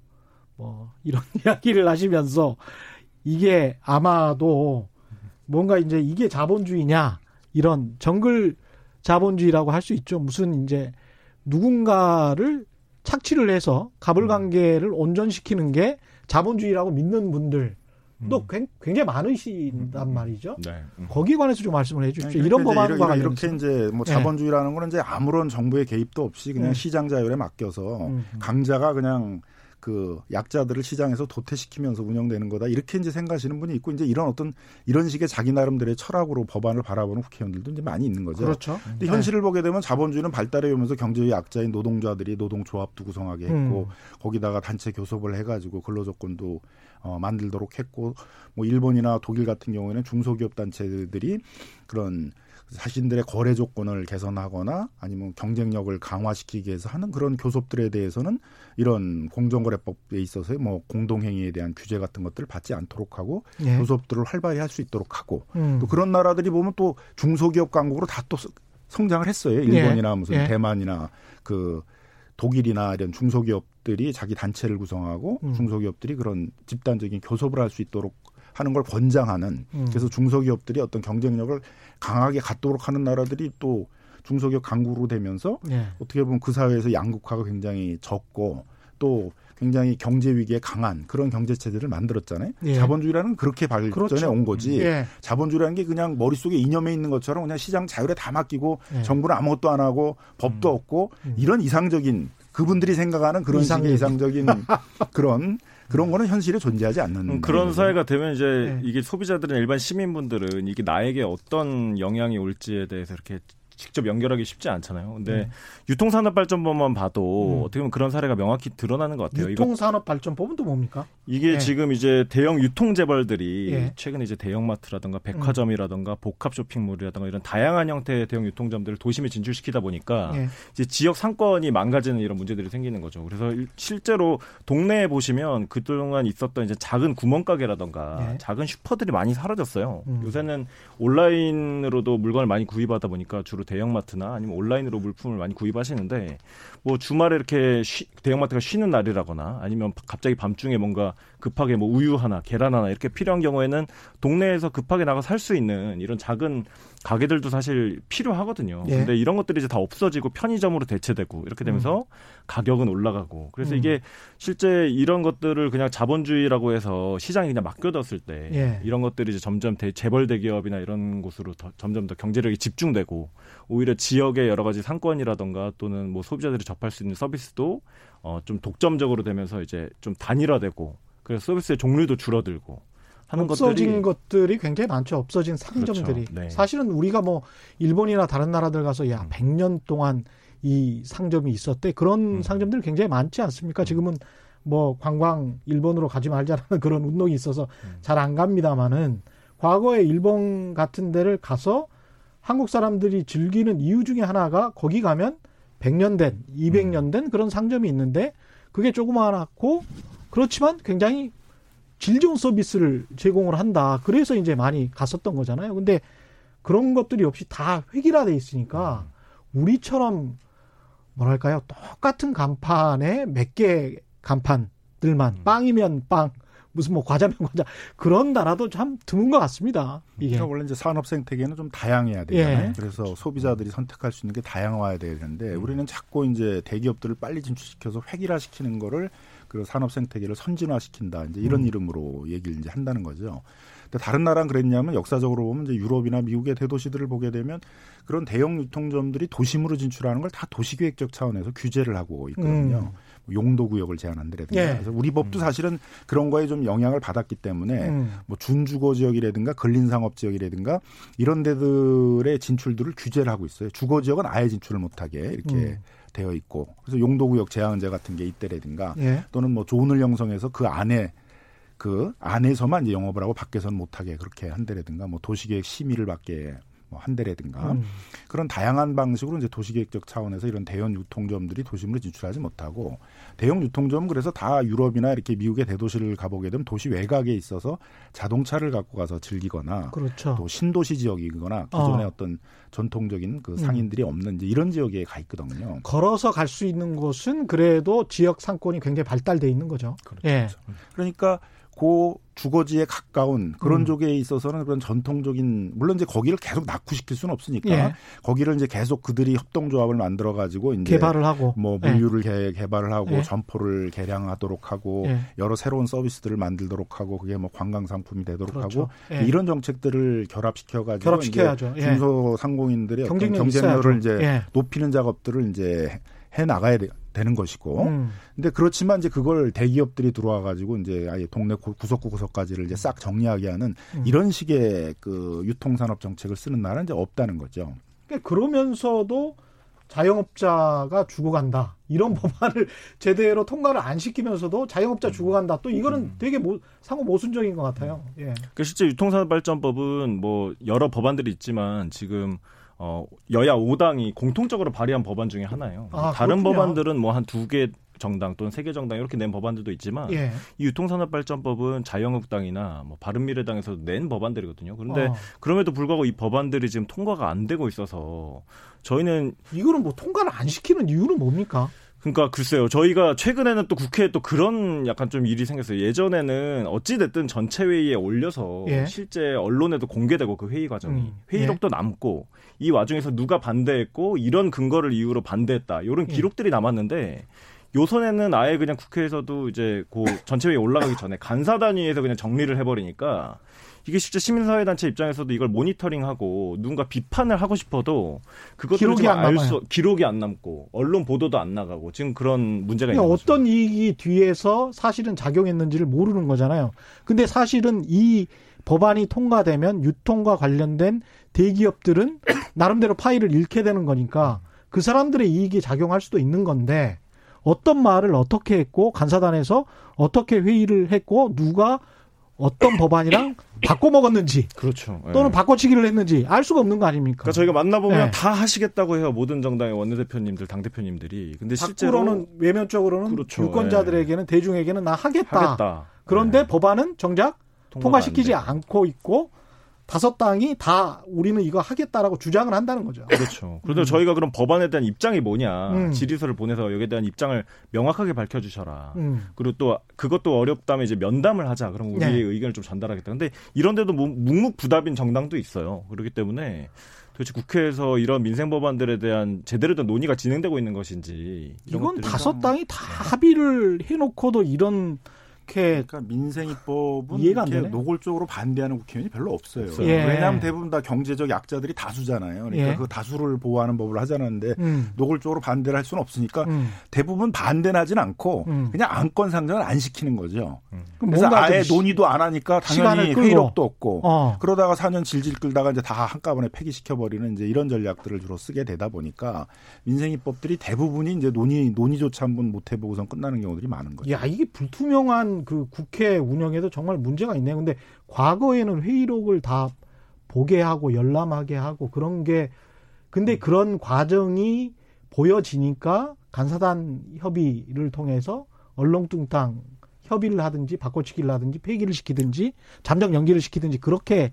뭐 이런 이야기를 하시면서 이게 아마도 뭔가 이제 이게 자본주의냐 이런 정글 자본주의라고 할 수 있죠. 무슨 이제 누군가를 착취를 해서 가불관계를 음. 온전시키는 게 자본주의라고 믿는 분들 또 음. 굉장히 많으신단 음. 말이죠. 네. 음. 거기에 관해서 좀 말씀을 해주십시오. 그러니까 이런 법안과 관련 이렇게 이제 뭐 네. 자본주의라는 네. 거는 이제 아무런 정부의 개입도 없이 그냥 네. 시장 자율에 맡겨서 음. 강자가 그냥 그 약자들을 시장에서 도태시키면서 운영되는 거다 이렇게 이제 생각하시는 분이 있고 이제 이런 어떤 이런 식의 자기 나름대로의 철학으로 법안을 바라보는 국회의원들도 이제 많이 있는 거죠. 그렇죠. 근데 현실을 네. 보게 되면 자본주의는 발달해 오면서 경제의 약자인 노동자들이 노동조합도 구성하게 했고 음. 거기다가 단체 교섭을 해가지고 근로조건도 어, 만들도록 했고 뭐 일본이나 독일 같은 경우에는 중소기업 단체들이 그런 자신들의 거래 조건을 개선하거나 아니면 경쟁력을 강화시키기 위해서 하는 그런 교섭들에 대해서는 이런 공정거래법에 있어서 뭐 공동행위에 대한 규제 같은 것들을 받지 않도록 하고 예. 교섭들을 활발히 할 수 있도록 하고 음. 또 그런 나라들이 보면 또 중소기업 강국으로 다 또 성장을 했어요. 예. 일본이나 예. 무슨 예. 대만이나 그 독일이나 이런 중소기업들이 자기 단체를 구성하고 음. 중소기업들이 그런 집단적인 교섭을 할 수 있도록 하는 걸 권장하는 음. 그래서 중소기업들이 어떤 경쟁력을 강하게 갖도록 하는 나라들이 또 중소기업 강국으로 되면서 예. 어떻게 보면 그 사회에서 양극화가 굉장히 적고 또 굉장히 경제 위기에 강한 그런 경제 체제를 만들었잖아요. 예. 자본주의라는 그렇게 발전해 그렇죠. 온 거지. 예. 자본주의라는 게 그냥 머릿속에 이념에 있는 것처럼 그냥 시장 자율에 다 맡기고 예. 정부는 아무것도 안 하고 법도 음. 없고 음. 이런 이상적인 그분들이 생각하는 그런 이상적인. 식의 이상적인 그런 그런 거는 현실에 존재하지 않는 음, 그런 거죠. 사회가 되면 이제 네. 이게 소비자들은 일반 시민분들은 이게 나에게 어떤 영향이 올지에 대해서 이렇게 직접 연결하기 쉽지 않잖아요. 근데 네. 유통산업발전법만 봐도 음. 어떻게 보면 그런 사례가 명확히 드러나는 것 같아요. 유통산업발전법은 또 뭡니까? 이게 네. 지금 이제 대형 유통재벌들이 네. 최근에 이제 대형마트라든가 백화점이라든가 음. 복합 쇼핑몰이라든가 이런 다양한 형태의 대형 유통점들을 도심에 진출시키다 보니까 네. 이제 지역 상권이 망가지는 이런 문제들이 생기는 거죠. 그래서 실제로 동네에 보시면 그동안 있었던 이제 작은 구멍가게라든가 네. 작은 슈퍼들이 많이 사라졌어요. 음. 요새는 온라인으로도 물건을 많이 구입하다 보니까 주로 대형마트나 아니면 온라인으로 물품을 많이 구입하시는데 뭐 주말에 이렇게 쉬, 대형마트가 쉬는 날이라거나 아니면 갑자기 밤중에 뭔가 급하게 뭐 우유 하나, 계란 하나 이렇게 필요한 경우에는 동네에서 급하게 나가 살 수 있는 이런 작은 가게들도 사실 필요하거든요. 예. 근데 이런 것들이 이제 다 없어지고 편의점으로 대체되고 이렇게 되면서 음. 가격은 올라가고 그래서 음. 이게 실제 이런 것들을 그냥 자본주의라고 해서 시장이 그냥 맡겨뒀을 때 예. 이런 것들이 이제 점점 대, 재벌 대기업이나 이런 곳으로 더, 점점 더 경제력이 집중되고 오히려 지역의 여러 가지 상권이라던가 또는 뭐 소비자들이 접할 수 있는 서비스도 어, 좀 독점적으로 되면서 이제 좀 단일화되고 그래서 서비스의 종류도 줄어들고 하는 없어진 것들이, 것들이 굉장히 많죠. 없어진 상점들이. 그렇죠. 네. 사실은 우리가 뭐 일본이나 다른 나라들 가서 야, 음. 100년 동안 이 상점이 있었대. 그런 음. 상점들 굉장히 많지 않습니까? 음. 지금은 뭐 관광 일본으로 가지 말자라는 그런 운동이 있어서 음. 잘안 갑니다마는 과거에 일본 같은 데를 가서 한국 사람들이 즐기는 이유 중에 하나가 거기 가면 100년 된, 200년 된 그런 상점이 있는데 그게 조그마하고 그렇지만 굉장히 질 좋은 서비스를 제공을 한다. 그래서 이제 많이 갔었던 거잖아요. 근데 그런 것들이 없이 다 획일화돼 있으니까 우리처럼 뭐랄까요 똑같은 간판에 몇 개 간판들만 음. 빵이면 빵 무슨 뭐 과자면 과자 그런 나라도 참 드문 것 같습니다. 이게 그러니까 원래 이제 산업 생태계는 좀 다양해야 되잖아요. 예. 그래서 소비자들이 선택할 수 있는 게 다양화해야 되는데 음. 우리는 자꾸 이제 대기업들을 빨리 진출시켜서 획일화시키는 거를 그 산업 생태계를 선진화시킨다 이제 이런 음. 이름으로 얘기를 이제 한다는 거죠. 근데 다른 나라는 그랬냐면 역사적으로 보면 이제 유럽이나 미국의 대도시들을 보게 되면 그런 대형 유통점들이 도심으로 진출하는 걸 다 도시계획적 차원에서 규제를 하고 있거든요. 음. 용도 구역을 제한한다든가. 예. 그래서 우리 법도 음. 사실은 그런 거에 좀 영향을 받았기 때문에 음. 뭐 준주거 지역이라든가 근린상업 지역이라든가 이런 데들의 진출들을 규제를 하고 있어요. 주거 지역은 아예 진출을 못하게 이렇게 음. 되어 있고 그래서 용도구역 제한제 같은 게 있다라든가 예. 또는 뭐 존을 형성해서 그 안에 그 안에서만 이제 영업을 하고 밖에서는 못하게 그렇게 한다라든가 뭐 도시계획 심의를 받게 뭐 한 대라든가 음. 그런 다양한 방식으로 이제 도시계획적 차원에서 이런 대형 유통점들이 도심으로 진출하지 못하고 대형 유통점은 그래서 다 유럽이나 이렇게 미국의 대도시를 가보게 되면 도시 외곽에 있어서 자동차를 갖고 가서 즐기거나 그렇죠. 또 신도시 지역이거나 기존의 어. 떤 전통적인 그 음. 상인들이 음. 없는 이제 이런 지역에 가 있거든요. 걸어서 갈 수 있는 곳은 그래도 지역 상권이 굉장히 발달돼 있는 거죠. 그렇죠. 예. 그러니까 고 주거지에 가까운 그런 음. 쪽에 있어서는 그런 전통적인 물론 이제 거기를 계속 낙후시킬 수는 없으니까 예. 거기를 이제 계속 그들이 협동조합을 만들어 가지고 이제 개발을 하고 뭐 물류를 예. 개, 발을 하고 예. 점포를 개량하도록 하고 예. 여러 새로운 서비스들을 만들도록 하고 그게 뭐 관광 상품이 되도록 그렇죠. 하고 예. 이런 정책들을 결합시켜 가지고 결합시켜야죠. 예. 중소상공인들의 경쟁력을 이제 높이는 작업들을 이제 해 나가야 돼. 되는 것이고. 음. 근데 그렇지만 이제 그걸 대기업들이 들어와 가지고 이제 아예 동네 구석구 구석까지를 이제 싹 정리하게 하는 음. 이런 식의 그 유통산업 정책을 쓰는 나라는 이제 없다는 거죠. 그러니까 그러면서도 자영업자가 죽어간다. 이런 법안을 제대로 통과를 안 시키면서도 자영업자 죽어간다. 또 이거는 음. 되게 모, 상호 모순적인 것 같아요. 예. 그 실제 유통산업 발전법은 뭐 여러 법안들이 있지만 지금 어, 여야 5당이 공통적으로 발의한 법안 중에 하나예요. 아, 다른 그렇군요. 법안들은 뭐 한 두 개 정당 또는 세 개 정당 이렇게 낸 법안들도 있지만 예. 이 유통산업발전법은 자유한국당이나 뭐 바른미래당에서 낸 법안들이거든요. 그런데 어. 그럼에도 불구하고 이 법안들이 지금 통과가 안 되고 있어서 저희는 이거는 뭐 통과를 안 시키는 이유는 뭡니까? 그러니까 글쎄요. 저희가 최근에는 또 국회에 또 그런 약간 좀 일이 생겼어요. 예전에는 어찌 됐든 전체 회의에 올려서 예. 실제 언론에도 공개되고 그 회의 과정이 음. 회의록도 예. 남고 이 와중에서 누가 반대했고 이런 근거를 이유로 반대했다. 이런 예. 기록들이 남았는데 요선에는 아예 그냥 국회에서도 이제 그 전체 회의 올라가기 전에 간사 단위에서 그냥 정리를 해버리니까 이게 실제 시민사회단체 입장에서도 이걸 모니터링하고 누군가 비판을 하고 싶어도 그것들을 기록이 안 알수 기록이 안 남고 언론 보도도 안 나가고 지금 그런 문제가 있는 거죠. 어떤 이익이 뒤에서 사실은 작용했는지를 모르는 거잖아요. 근데 사실은 이 법안이 통과되면 유통과 관련된 대기업들은 나름대로 파일을 잃게 되는 거니까 그 사람들의 이익이 작용할 수도 있는 건데 어떤 말을 어떻게 했고 간사단에서 어떻게 회의를 했고 누가 어떤 법안이랑 바꿔 먹었는지 그렇죠. 또는 네. 바꿔치기를 했는지 알 수가 없는 거 아닙니까? 그러니까 저희가 만나보면 네. 다 하시겠다고 해요. 모든 정당의 원내대표님들, 당대표님들이. 근데 실제로는 외면적으로는 그렇죠. 유권자들에게는 네. 대중에게는 나 하겠다. 하겠다. 그런데 네. 법안은 정작 통과시키지 않고 있고 다섯 당이 다 우리는 이거 하겠다라고 주장을 한다는 거죠. 그렇죠. 그런데 음. 저희가 그럼 법안에 대한 입장이 뭐냐 음. 질의서를 보내서 여기에 대한 입장을 명확하게 밝혀주셔라. 음. 그리고 또 그것도 어렵다면 이제 면담을 하자. 그럼 우리의 네. 의견을 좀 전달하겠다. 근데 이런데도 묵묵부답인 정당도 있어요. 그렇기 때문에 도대체 국회에서 이런 민생 법안들에 대한 제대로 된 논의가 진행되고 있는 것인지 이건 다섯 당이 다 합의를 해놓고도 이런 그렇게 그러니까 민생 입법은 이해가 안 되네. 노골적으로 반대하는 국회의원이 별로 없어요. 예. 왜냐하면 대부분 다 경제적 약자들이 다수잖아요. 그러니까 예. 그 다수를 보호하는 법을 하자는데 음. 노골적으로 반대를 할 수는 없으니까 음. 대부분 반대는 하진 않고 음. 그냥 안건 상정을 안 시키는 거죠. 음. 그래서 아예 논의도 안 하니까 당연히 회의록도 없고 어. 그러다가 4년 질질 끌다가 이제 다 한꺼번에 폐기시켜 버리는 이제 이런 전략들을 주로 쓰게 되다 보니까 민생 입법들이 대부분이 이제 논의 논의조차 한번 못 해보고선 끝나는 경우들이 많은 거죠. 야 이게 불투명한 그 국회 운영에도 정말 문제가 있네요. 근데 과거에는 회의록을 다 보게 하고 열람하게 하고 그런 게 근데 그런 과정이 보여지니까 간사단 협의를 통해서 얼렁뚱땅 협의를 하든지 바꿔치기를 하든지 폐기를 시키든지 잠정 연기를 시키든지 그렇게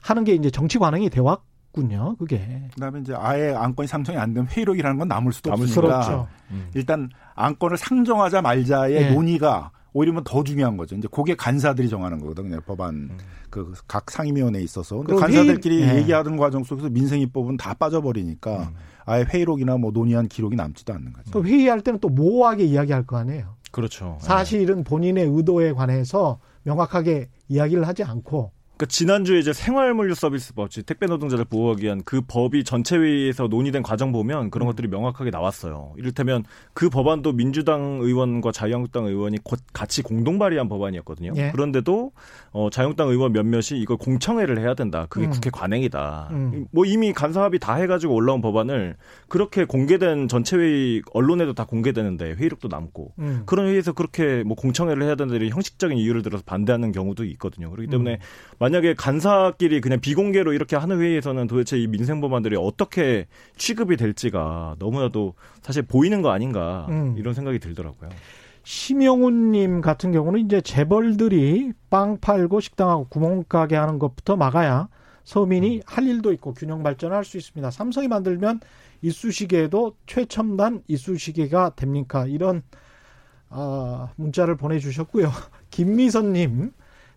하는 게 이제 정치 관행이 되왔 군요, 그게. 그다음에 이제 아예 안건이 상정이 안 되면 회의록이라는 건 남을 수도 남을 없으니까 그렇죠. 일단 안건을 상정하자 말자의 예. 논의가 오히려 더 중요한 거죠. 이제 그게 간사들이 정하는 거거든요. 법안 그 각 상임위원회에 있어서. 근데 간사들끼리 회의- 예. 얘기하던 과정 속에서 민생입법은 다 빠져버리니까 아예 회의록이나 뭐 논의한 기록이 남지도 않는 거죠. 또 회의할 때는 또 모호하게 이야기할 거 아니에요. 그렇죠. 사실은 본인의 의도에 관해서 명확하게 이야기를 하지 않고 그러니까 지난주에 이제 생활물류 서비스법, 즉 택배 노동자를 보호하기 위한 그 법이 전체 회의에서 논의된 과정 보면 음. 그런 것들이 명확하게 나왔어요. 이를테면 그 법안도 민주당 의원과 자유한국당 의원이 곧 같이 공동 발의한 법안이었거든요. 예. 그런데도 어, 자유한국당 의원 몇몇이 이걸 공청회를 해야 된다. 그게 음. 국회 관행이다. 음. 뭐 이미 간사 합의 다 해가지고 올라온 법안을 그렇게 공개된 전체 회의 언론에도 다 공개되는데 회의록도 남고 음. 그런 회의에서 그렇게 뭐 공청회를 해야 된다 이런 형식적인 이유를 들어서 반대하는 경우도 있거든요. 그렇기 때문에 음. 만약에 간사끼리 그냥 비공개로 이렇게 하는 회의에서는 도대체 이 민생 법안들이 어떻게 취급이 될지가 너무나도 사실 보이는 거 아닌가 음. 이런 생각이 들더라고요. 심영훈님 같은 경우는 이제 재벌들이 빵 팔고 식당하고 구멍가게 하는 것부터 막아야 서민이 할 일도 있고 균형 발전할 수 있습니다. 삼성이 만들면 이쑤시개도 최첨단 이쑤시개가 됩니까? 이런 아, 문자를 보내주셨고요. 김미선님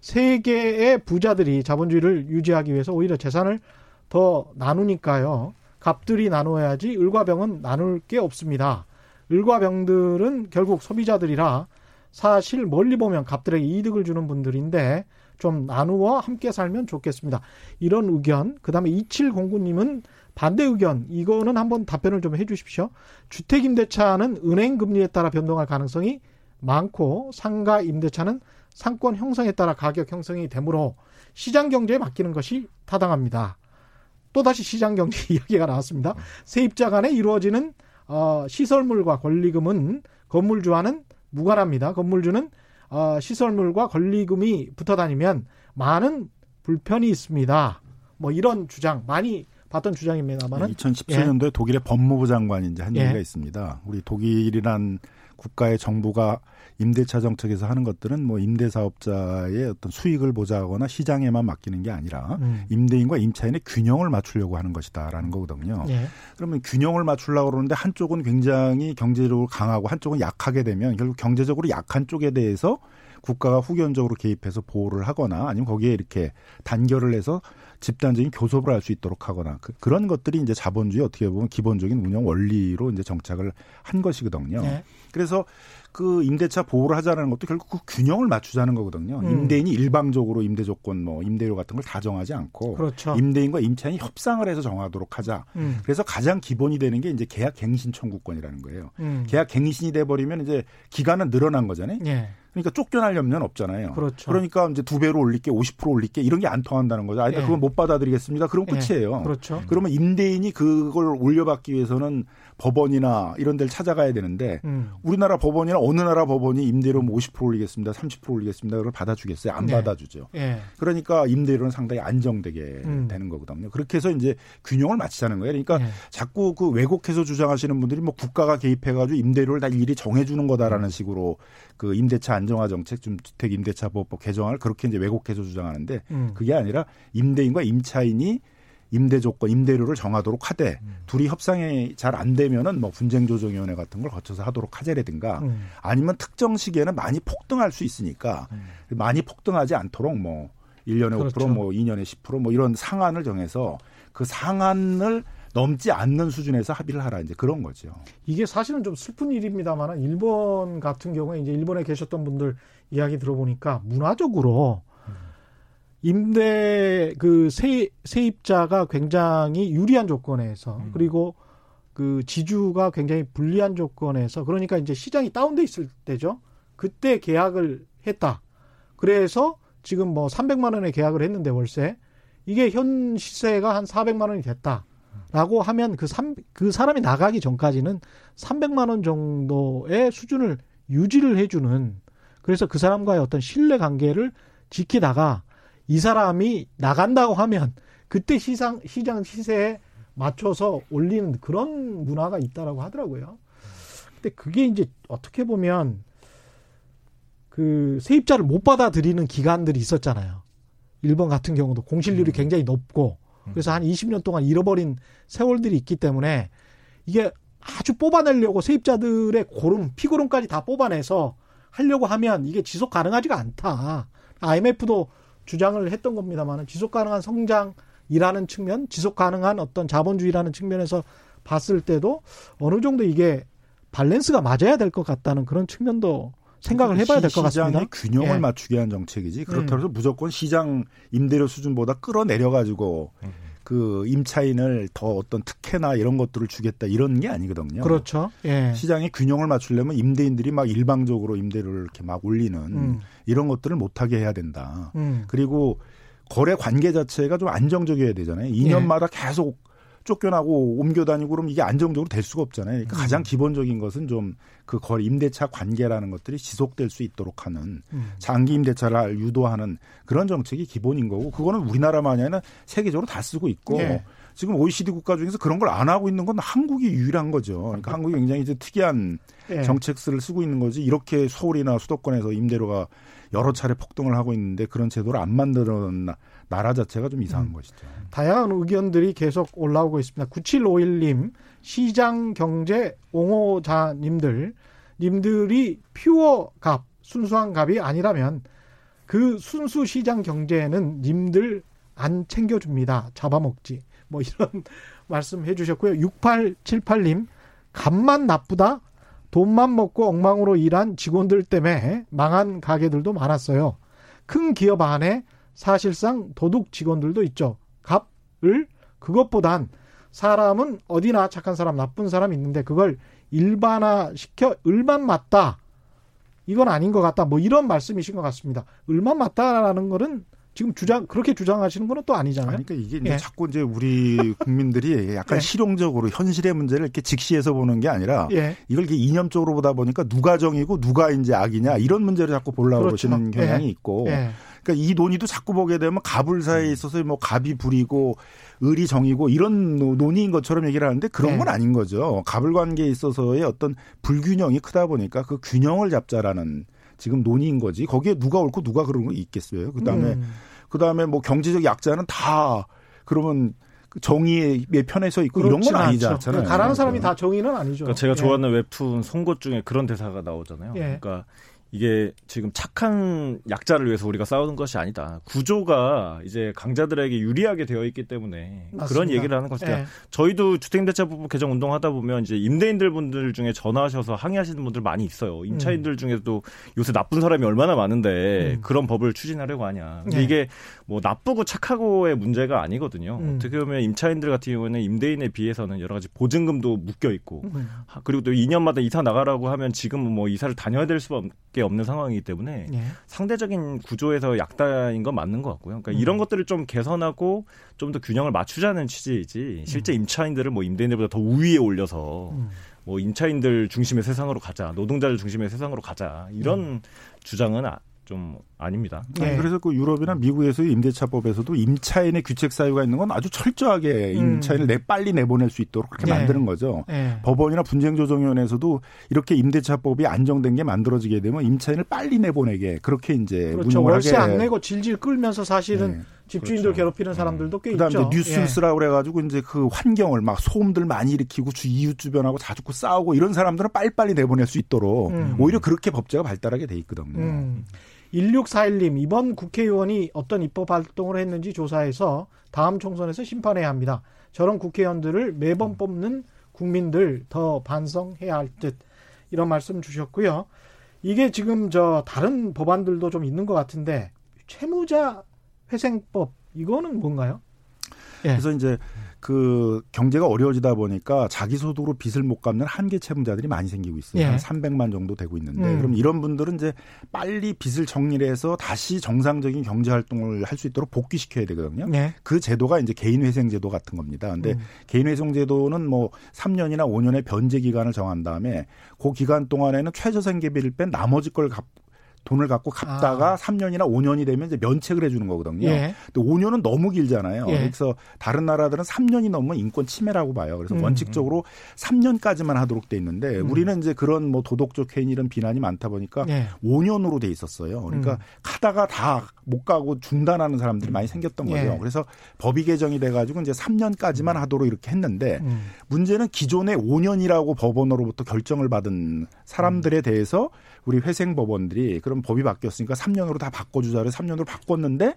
세계의 부자들이 자본주의를 유지하기 위해서 오히려 재산을 더 나누니까요. 갑들이 나눠야지 을과 병은 나눌 게 없습니다. 을과 병들은 결국 소비자들이라 사실 멀리 보면 갑들에게 이득을 주는 분들인데 좀 나누어 함께 살면 좋겠습니다. 이런 의견. 그 다음에 2709님은 반대 의견. 이거는 한번 답변을 좀 해주십시오. 주택 임대차는 은행 금리에 따라 변동할 가능성이 많고 상가 임대차는 상권 형성에 따라 가격 형성이 되므로 시장 경제에 맡기는 것이 타당합니다. 또다시 시장 경제 이야기가 나왔습니다. 세입자 간에 이루어지는 어, 시설물과 권리금은 건물주와는 무관합니다. 건물주는 어, 시설물과 권리금이 붙어 다니면 많은 불편이 있습니다. 뭐 이런 주장 많이 봤던 주장입니다만은 2017년도에 독일의 법무부 장관이 이제 한 예. 얘기가 있습니다. 우리 독일이란 국가의 정부가 임대차 정책에서 하는 것들은 뭐 임대 사업자의 어떤 수익을 보자거나 시장에만 맡기는 게 아니라 음. 임대인과 임차인의 균형을 맞추려고 하는 것이다라는 거거든요. 예. 그러면 균형을 맞추려고 그러는데 한쪽은 굉장히 경제적으로 강하고 한쪽은 약하게 되면 결국 경제적으로 약한 쪽에 대해서 국가가 후견적으로 개입해서 보호를 하거나 아니면 거기에 이렇게 단결을 해서 집단적인 교섭을 할 수 있도록 하거나 그, 런 것들이 이제 자본주의 어떻게 보면 기본적인 운영 원리로 이제 정착을 한 것이거든요. 예. 그래서 그 임대차 보호를 하자는 것도 결국 그 균형을 맞추자는 거거든요. 음. 임대인이 일방적으로 임대 조건 뭐 임대료 같은 걸 다 정하지 않고 그렇죠. 임대인과 임차인이 협상을 해서 정하도록 하자. 음. 그래서 가장 기본이 되는 게 이제 계약 갱신 청구권이라는 거예요. 음. 계약 갱신이 돼 버리면 이제 기간은 늘어난 거잖아요. 예. 그러니까 쫓겨날 염려는 없잖아요. 그렇죠. 러니까 이제 두 배로 올릴게, 50% 올릴게 이런 게 안 통한다는 거죠. 아니, 예. 그건 못 받아들이겠습니다. 그럼 예. 끝이에요. 그렇죠. 그러면 임대인이 그걸 올려받기 위해서는 법원이나 이런 데를 찾아가야 되는데 음. 우리나라 법원이나 어느 나라 법원이 임대료 뭐50% 올리겠습니다, 30% 올리겠습니다. 그걸 받아주겠어요? 안 네. 받아주죠. 예. 그러니까 임대료는 상당히 안정되게 음. 되는 거거든요. 그렇게 해서 이제 균형을 맞추자는 거예요. 그러니까 예. 자꾸 그 왜곡해서 주장하시는 분들이 뭐 국가가 개입해가지고 임대료를 다 일일이 정해주는 거다라는 식으로 그 임대차 안정화 정책, 좀 주택 임대차 보호법 개정안을 그렇게 이제 왜곡해서 주장하는데 음. 그게 아니라 임대인과 임차인이 임대 조건, 임대료를 정하도록 하되 음. 둘이 협상이 잘 안 되면은 뭐 분쟁조정위원회 같은 걸 거쳐서 하도록 하자라든가 음. 아니면 특정 시기에는 많이 폭등할 수 있으니까 많이 폭등하지 않도록 뭐 1년에 그렇죠. 5%뭐 2년에 10%뭐 이런 상한을 정해서 그 상한을 넘지 않는 수준에서 합의를 하라 이제 그런 거죠. 이게 사실은 좀 슬픈 일입니다만 일본 같은 경우에 이제 일본에 계셨던 분들 이야기 들어보니까 문화적으로 임대 그 세, 세입자가 굉장히 유리한 조건에서 그리고 그 지주가 굉장히 불리한 조건에서 그러니까 이제 시장이 다운돼 있을 때죠. 그때 계약을 했다. 그래서 지금 뭐 300만 원에 계약을 했는데 월세 이게 현 시세가 한 400만 원이 됐다. 라고 하면 그, 삼, 그 사람이 나가기 전까지는 300만 원 정도의 수준을 유지를 해주는 그래서 그 사람과의 어떤 신뢰 관계를 지키다가 이 사람이 나간다고 하면 그때 시장, 시장 시세에 맞춰서 올리는 그런 문화가 있다라고 하더라고요. 근데 그게 이제 어떻게 보면 그 세입자를 못 받아들이는 기관들이 있었잖아요. 일본 같은 경우도 공실률이 굉장히 높고 그래서 한 20년 동안 잃어버린 세월들이 있기 때문에 이게 아주 뽑아내려고 세입자들의 고름, 피고름까지 다 뽑아내서 하려고 하면 이게 지속 가능하지가 않다. IMF도 주장을 했던 겁니다만 지속 가능한 성장이라는 측면, 지속 가능한 어떤 자본주의라는 측면에서 봤을 때도 어느 정도 이게 밸런스가 맞아야 될 것 같다는 그런 측면도 생각을 해봐야 될 것 같습니다. 시장의 균형을 예. 맞추게 한 정책이지 그렇다고 해서 음. 무조건 시장 임대료 수준보다 끌어내려 가지고 음. 그 임차인을 더 어떤 특혜나 이런 것들을 주겠다 이런 게 아니거든요. 그렇죠. 예. 시장의 균형을 맞추려면 임대인들이 막 일방적으로 임대료를 이렇게 막 올리는 음. 이런 것들을 못하게 해야 된다. 음. 그리고 거래 관계 자체가 좀 안정적이어야 되잖아요. 2년마다 예. 계속 쫓겨나고 옮겨 다니고 그러면 이게 안정적으로 될 수가 없잖아요. 그러니까 음. 가장 기본적인 것은 좀 그 거래 임대차 관계라는 것들이 지속될 수 있도록 하는 음. 장기 임대차를 유도하는 그런 정책이 기본인 거고 그거는 우리나라만이 아니라 세계적으로 다 쓰고 있고 네. 지금 OECD 국가 중에서 그런 걸 안 하고 있는 건 한국이 유일한 거죠. 그러니까 한국이 굉장히 이제 특이한 네. 정책들을 쓰고 있는 거지 이렇게 서울이나 수도권에서 임대료가 여러 차례 폭등을 하고 있는데 그런 제도를 안 만들었나 나라 자체가 좀 이상한 음. 것이죠. 다양한 의견들이 계속 올라오고 있습니다. 9751님, 시장 경제 옹호자님들, 님들이 퓨어 값, 순수한 값이 아니라면 그 순수 시장 경제는 님들 안 챙겨줍니다. 잡아먹지. 뭐 이런 말씀 해 주셨고요. 6878님, 값만 나쁘다? 돈만 먹고 엉망으로 일한 직원들 때문에 망한 가게들도 많았어요. 큰 기업 안에 사실상 도둑 직원들도 있죠. 값을 그것보단 사람은 어디나 착한 사람, 나쁜 사람 있는데 그걸 일반화 시켜 을만 맞다. 이건 아닌 것 같다. 뭐 이런 말씀이신 것 같습니다. 을만 맞다라는 거는 지금 주장 그렇게 주장하시는 거는 또 아니잖아요. 그러니까 이게 이제 예. 자꾸 이제 우리 국민들이 약간 예. 실용적으로 현실의 문제를 이렇게 직시해서 보는 게 아니라 예. 이걸 이렇게 이념적으로 보다 보니까 누가 정이고 누가 이제 악이냐 이런 문제를 자꾸 보려고 그렇죠. 보시는 경향이 예. 있고 예. 그러니까 이 논의도 자꾸 보게 되면 갑을 사이에 음. 있어서 뭐 갑이 불이고 을이 정이고 이런 논의인 것처럼 얘기를 하는데 그런 네. 건 아닌 거죠. 갑을 관계에 있어서의 어떤 불균형이 크다 보니까 그 균형을 잡자라는 지금 논의인 거지. 거기에 누가 옳고 누가 그런 거 있겠어요. 그다음에 음. 그다음에 뭐 경제적 약자는 다 그러면 그 정의의 편에 서 있고 이런 건 아니잖아요. 가라는 사람이 다 정의는 아니죠. 그러니까 제가 예. 좋아하는 웹툰 송곳 중에 그런 대사가 나오잖아요. 예. 그러니까 이게 지금 착한 약자를 위해서 우리가 싸우는 것이 아니다. 구조가 이제 강자들에게 유리하게 되어 있기 때문에 맞습니다. 그런 얘기를 하는 것이다. 네. 저희도 주택임대차법 개정 운동하다 보면 이제 임대인들 분들 중에 전화하셔서 항의하시는 분들 많이 있어요. 임차인들 음. 중에도 요새 나쁜 사람이 얼마나 많은데 음. 그런 법을 추진하려고 하냐. 근데 네. 이게 뭐 나쁘고 착하고의 문제가 아니거든요. 음. 어떻게 보면 임차인들 같은 경우에는 임대인에 비해서는 여러 가지 보증금도 묶여 있고 음. 그리고 또 2년마다 이사 나가라고 하면 지금 뭐 이사를 다녀야 될 수밖에 없는 상황이기 때문에 예. 상대적인 구조에서 약다인 건 맞는 것 같고요. 그러니까 음. 이런 것들을 좀 개선하고 좀 더 균형을 맞추자는 취지이지 실제 음. 임차인들을 뭐 임대인들보다 더 우위에 올려서 음. 뭐 임차인들 중심의 세상으로 가자, 노동자들 중심의 세상으로 가자 이런 음. 주장은 아, 좀 아닙니다. 네. 그래서 그 유럽이나 미국에서의 임대차법에서도 임차인의 규책 사유가 있는 건 아주 철저하게 음. 임차인을 내 빨리 내보낼 수 있도록 그렇게 네. 만드는 거죠. 네. 법원이나 분쟁조정위원회에서도 이렇게 임대차법이 안정된 게 만들어지게 되면 임차인을 빨리 내보내게 그렇게 이제 그렇죠. 월세 안 내고 질질 끌면서 사실은 네. 집주인들 그렇죠. 괴롭히는 사람들도 꽤 그다음에 있죠. 뉴스스라고 예. 그래가지고 이제 그 환경을 막 소음들 많이 일으키고 주 이웃 주변하고 자주고 싸우고 이런 사람들은 빨리빨리 내보낼 수 있도록 음. 오히려 그렇게 법제가 발달하게 돼 있거든요. 음. 1641님, 이번 국회의원이 어떤 입법 활동을 했는지 조사해서 다음 총선에서 심판해야 합니다. 저런 국회의원들을 매번 음. 뽑는 국민들 더 반성해야 할 듯. 이런 말씀 주셨고요. 이게 지금 저 다른 법안들도 좀 있는 것 같은데 채무자 회생법 이거는 뭔가요? 예. 그래서 이제 그 경제가 어려워지다 보니까 자기 소득으로 빚을 못 갚는 한계 채무자들이 많이 생기고 있어요. 예. 한 300만 정도 되고 있는데 음. 그럼 이런 분들은 이제 빨리 빚을 정리를 해서 다시 정상적인 경제 활동을 할 수 있도록 복귀시켜야 되거든요. 예. 그 제도가 이제 개인회생 제도 같은 겁니다. 근데 음. 개인회생 제도는 뭐 3년이나 5년의 변제 기간을 정한 다음에 그 기간 동안에는 최저생계비를 뺀 나머지 걸 갚, 돈을 갖고 갚다가 아. 3년이나 5년이 되면 이제 면책을 해주는 거거든요. 예. 근데 5년은 너무 길잖아요. 예. 그래서 다른 나라들은 3년이 넘으면 인권 침해라고 봐요. 그래서 음. 원칙적으로 3년까지만 하도록 돼 있는데 음. 우리는 이제 그런 뭐 도덕적 해인 이런 비난이 많다 보니까 예. 5년으로 돼 있었어요. 그러니까 음. 가다가 다 못 가고 중단하는 사람들이 많이 생겼던 거죠. 예. 그래서 법이 개정이 돼가지고 이제 3년까지만 하도록 이렇게 했는데 음. 문제는 기존에 5년이라고 법원으로부터 결정을 받은 사람들에 대해서 우리 회생 법원들이 그럼 법이 바뀌었으니까 3년으로 다 바꿔주자를 3년으로 바꿨는데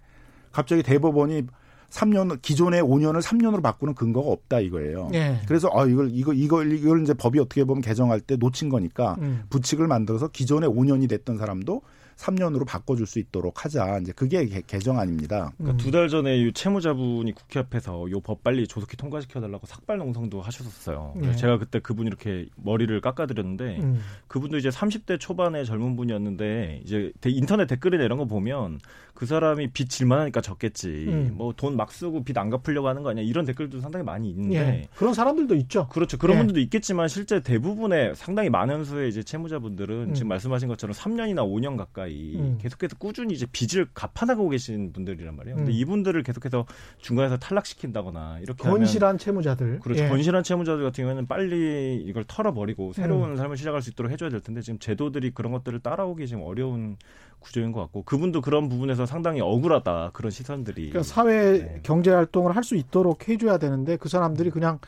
갑자기 대법원이 3년 기존의 5년을 3년으로 바꾸는 근거가 없다 이거예요. 네. 그래서 아 이걸 이거 이걸 이걸 이제 법이 어떻게 보면 개정할 때 놓친 거니까 음. 부칙을 만들어서 기존에 5년이 됐던 사람도 3년으로 바꿔줄 수 있도록 하자. 이제 그게 개, 정안입니다. 그러니까 음. 두달 전에 이 채무자분이 국회 앞에서 요 법 빨리 조속히 통과시켜달라고 삭발 농성도 하셨었어요. 네. 제가 그때 그분 이렇게 머리를 깎아드렸는데 음. 그분도 이제 30대 초반의 젊은 분이었는데 이제 인터넷 댓글이나 이런 거 보면 그 사람이 빚 질만하니까 적겠지. 음. 뭐돈 막 쓰고 빚 안 갚으려고 하는 거 아니야. 이런 댓글도 상당히 많이 있는데 예. 그런 사람들도 있죠. 그렇죠. 그런 예. 분들도 있겠지만 실제 대부분의 상당히 많은 수의 이제 채무자분들은 음. 지금 말씀하신 것처럼 3년이나 5년 가까이 음. 계속해서 꾸준히 이제 빚을 갚아나가고 계신 분들이란 말이에요. 근데 음. 이분들을 계속해서 중간에서 탈락시킨다거나 이렇게 건실한 하면, 채무자들. 그렇죠. 예. 건실한 채무자들 같은 경우에는 빨리 이걸 털어버리고 새로운 음. 삶을 시작할 수 있도록 해줘야 될 텐데 지금 제도들이 그런 것들을 따라오기 지금 어려운 구조인 것 같고 그분도 그런 부분에서 상당히 억울하다 그런 시선들이 그러니까 사회 네. 경제 활동을 할 수 있도록 해줘야 되는데 그 사람들이 그냥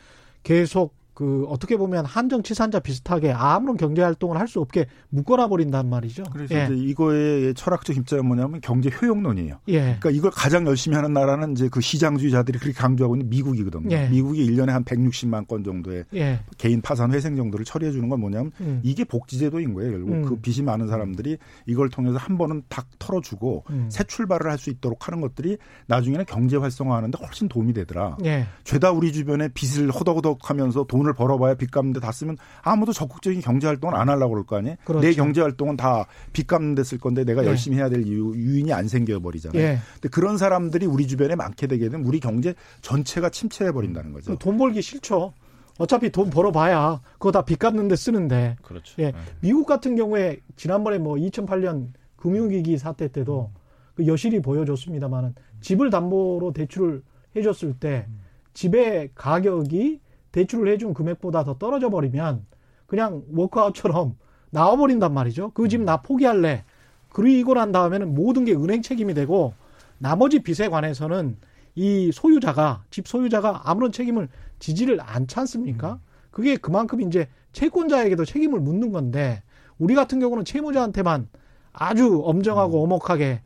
계속 그 어떻게 보면 한정 치산자 비슷하게 아무런 경제 활동을 할 수 없게 묶어놔 버린단 말이죠. 그래서 예. 이제 이거의 철학적 입장은 뭐냐면 경제 효용론이에요. 예. 그러니까 이걸 가장 열심히 하는 나라는 이제 그 시장주의자들이 그렇게 강조하고 있는 미국이거든요. 예. 미국이 1년에 한 160만 건 정도의 예. 개인 파산 회생 정도를 처리해 주는 건 뭐냐면 음. 이게 복지 제도인 거예요. 결국 음. 그 빚이 많은 사람들이 이걸 통해서 한 번은 탁 털어 주고 음. 새 출발을 할 수 있도록 하는 것들이 나중에는 경제 활성화하는데 훨씬 도움이 되더라. 예. 죄다 우리 주변에 빚을 허덕허덕 하면서 돈을 벌어봐야 빚 갚는데 다 쓰면 아무도 적극적인 경제 활동을 안 하려고 그럴 거 아니에요. 그렇죠. 내 경제 활동은 다 빚 갚는 데 쓸 건데 내가 예. 열심히 해야 될 이유, 유인이 안 생겨 버리잖아요. 예. 근데 그런 사람들이 우리 주변에 많게 되게 되면 우리 경제 전체가 침체해 버린다는 거죠. 돈 벌기 싫죠. 어차피 돈 벌어봐야 그거 다 빚 갚는데 쓰는데. 그렇죠. 예. 네. 미국 같은 경우에 지난번에 뭐 2008년 금융위기 사태 때도 그 여실히 보여줬습니다만은 집을 담보로 대출을 해줬을 때 집의 가격이 대출을 해준 금액보다 더 떨어져 버리면 그냥 워크아웃처럼 나와버린단 말이죠. 그 집 나 포기할래. 그리고 난 다음에는 모든 게 은행 책임이 되고 나머지 빚에 관해서는 이 소유자가 집 소유자가 아무런 책임을 지지를 않지 않습니까? 그게 그만큼 이제 채권자에게도 책임을 묻는 건데 우리 같은 경우는 채무자한테만 아주 엄정하고 음. 엄혹하게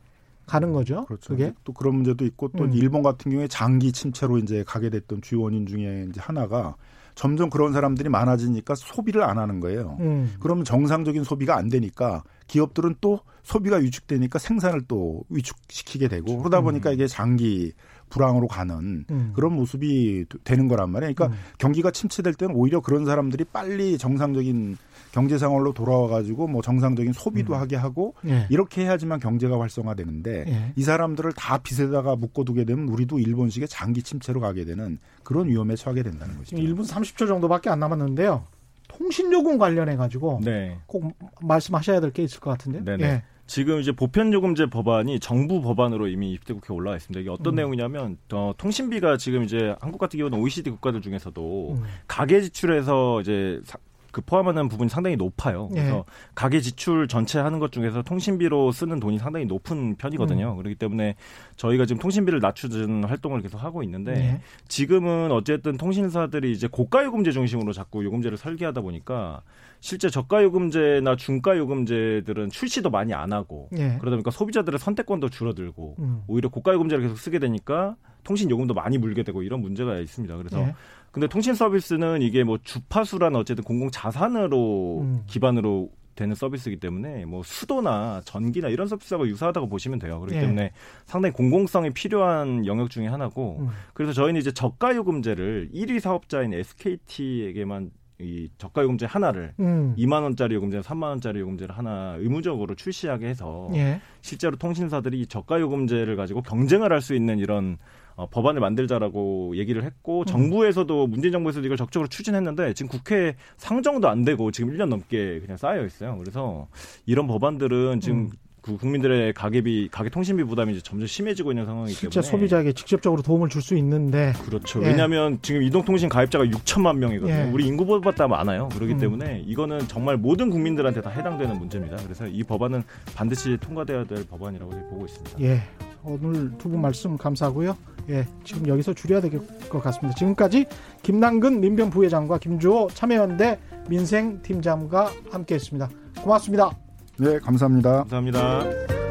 가는 거죠. 그렇죠. 그게 또 그런 문제도 있고 또 음. 일본 같은 경우에 장기 침체로 이제 가게 됐던 주요 원인 중에 이제 하나가 점점 그런 사람들이 많아지니까 소비를 안 하는 거예요. 음. 그러면 정상적인 소비가 안 되니까 기업들은 또 소비가 위축되니까 생산을 또 위축시키게 되고 그렇죠. 그러다 보니까 음. 이게 장기 불황으로 가는 음. 그런 모습이 되는 거란 말이에요. 그러니까 음. 경기가 침체될 때는 오히려 그런 사람들이 빨리 정상적인 경제 상황으로 돌아와 가지고 뭐 정상적인 소비도 음. 하게 하고 예. 이렇게 해야지만 경제가 활성화되는데 예. 이 사람들을 다 빚에다가 묶어두게 되면 우리도 일본식의 장기 침체로 가게 되는 그런 위험에 처하게 된다는 것이죠. 1분 30초 정도밖에 안 남았는데요. 통신요금 관련해 가지고 네. 꼭 말씀하셔야 될 게 있을 것 같은데요. 네네. 예. 지금 이제 보편요금제 법안이 정부 법안으로 이미 입대 국회에 올라와 있습니다. 이게 어떤 음. 내용이냐면 어, 통신비가 지금 이제 한국 같은 경우는 OECD 국가들 중에서도 음. 가계 지출에서 이제 그 포함하는 부분이 상당히 높아요. 예. 그래서 네. 가계 지출 전체 하는 것 중에서 통신비로 쓰는 돈이 상당히 높은 편이거든요. 음. 그렇기 때문에 저희가 지금 통신비를 낮추는 활동을 계속 하고 있는데 네. 지금은 어쨌든 통신사들이 이제 고가 요금제 중심으로 자꾸 요금제를 설계하다 보니까 실제 저가 요금제나 중가 요금제들은 출시도 많이 안 하고 네. 그러다 보니까 소비자들의 선택권도 줄어들고 음. 오히려 고가 요금제를 계속 쓰게 되니까 통신 요금도 많이 물게 되고 이런 문제가 있습니다. 그래서 네. 근데 통신 서비스는 이게 뭐 주파수란 어쨌든 공공 자산으로 음. 기반으로 되는 서비스이기 때문에 뭐 수도나 전기나 이런 서비스하고 유사하다고 보시면 돼요. 그렇기 예. 때문에 상당히 공공성이 필요한 영역 중의 하나고 음. 그래서 저희는 이제 저가 요금제를 1위 사업자인 SKT에게만 이 저가 요금제 하나를 음. 2만 원짜리 요금제, 3만 원짜리 요금제를 하나 의무적으로 출시하게 해서 예. 실제로 통신사들이 저가 요금제를 가지고 경쟁을 할 수 있는 이런 어, 법안을 만들자라고 얘기를 했고 음. 정부에서도 문재인 정부에서도 이걸 적극적으로 추진했는데 지금 국회 상정도 안 되고 지금 1년 넘게 그냥 쌓여 있어요. 그래서 이런 법안들은 지금 음. 그 국민들의 가계비 가계 통신비 부담이 이제 점점 심해지고 있는 상황이기 실제 때문에 소비자에게 직접적으로 도움을 줄 수 있는데 그렇죠. 예. 왜냐하면 지금 이동통신 가입자가 6천만 명이거든요. 예. 우리 인구보다 많아요. 그렇기 음. 때문에 이거는 정말 모든 국민들한테 다 해당되는 문제입니다. 그래서 이 법안은 반드시 통과돼야 될 법안이라고 보고 있습니다. 예 오늘 두 분 말씀 감사하고요. 예 지금 여기서 줄여야 될 것 같습니다. 지금까지 김남근 민변 부회장과 김주호 참여연대 민생팀장과 함께했습니다. 고맙습니다. 네, 감사합니다. 감사합니다.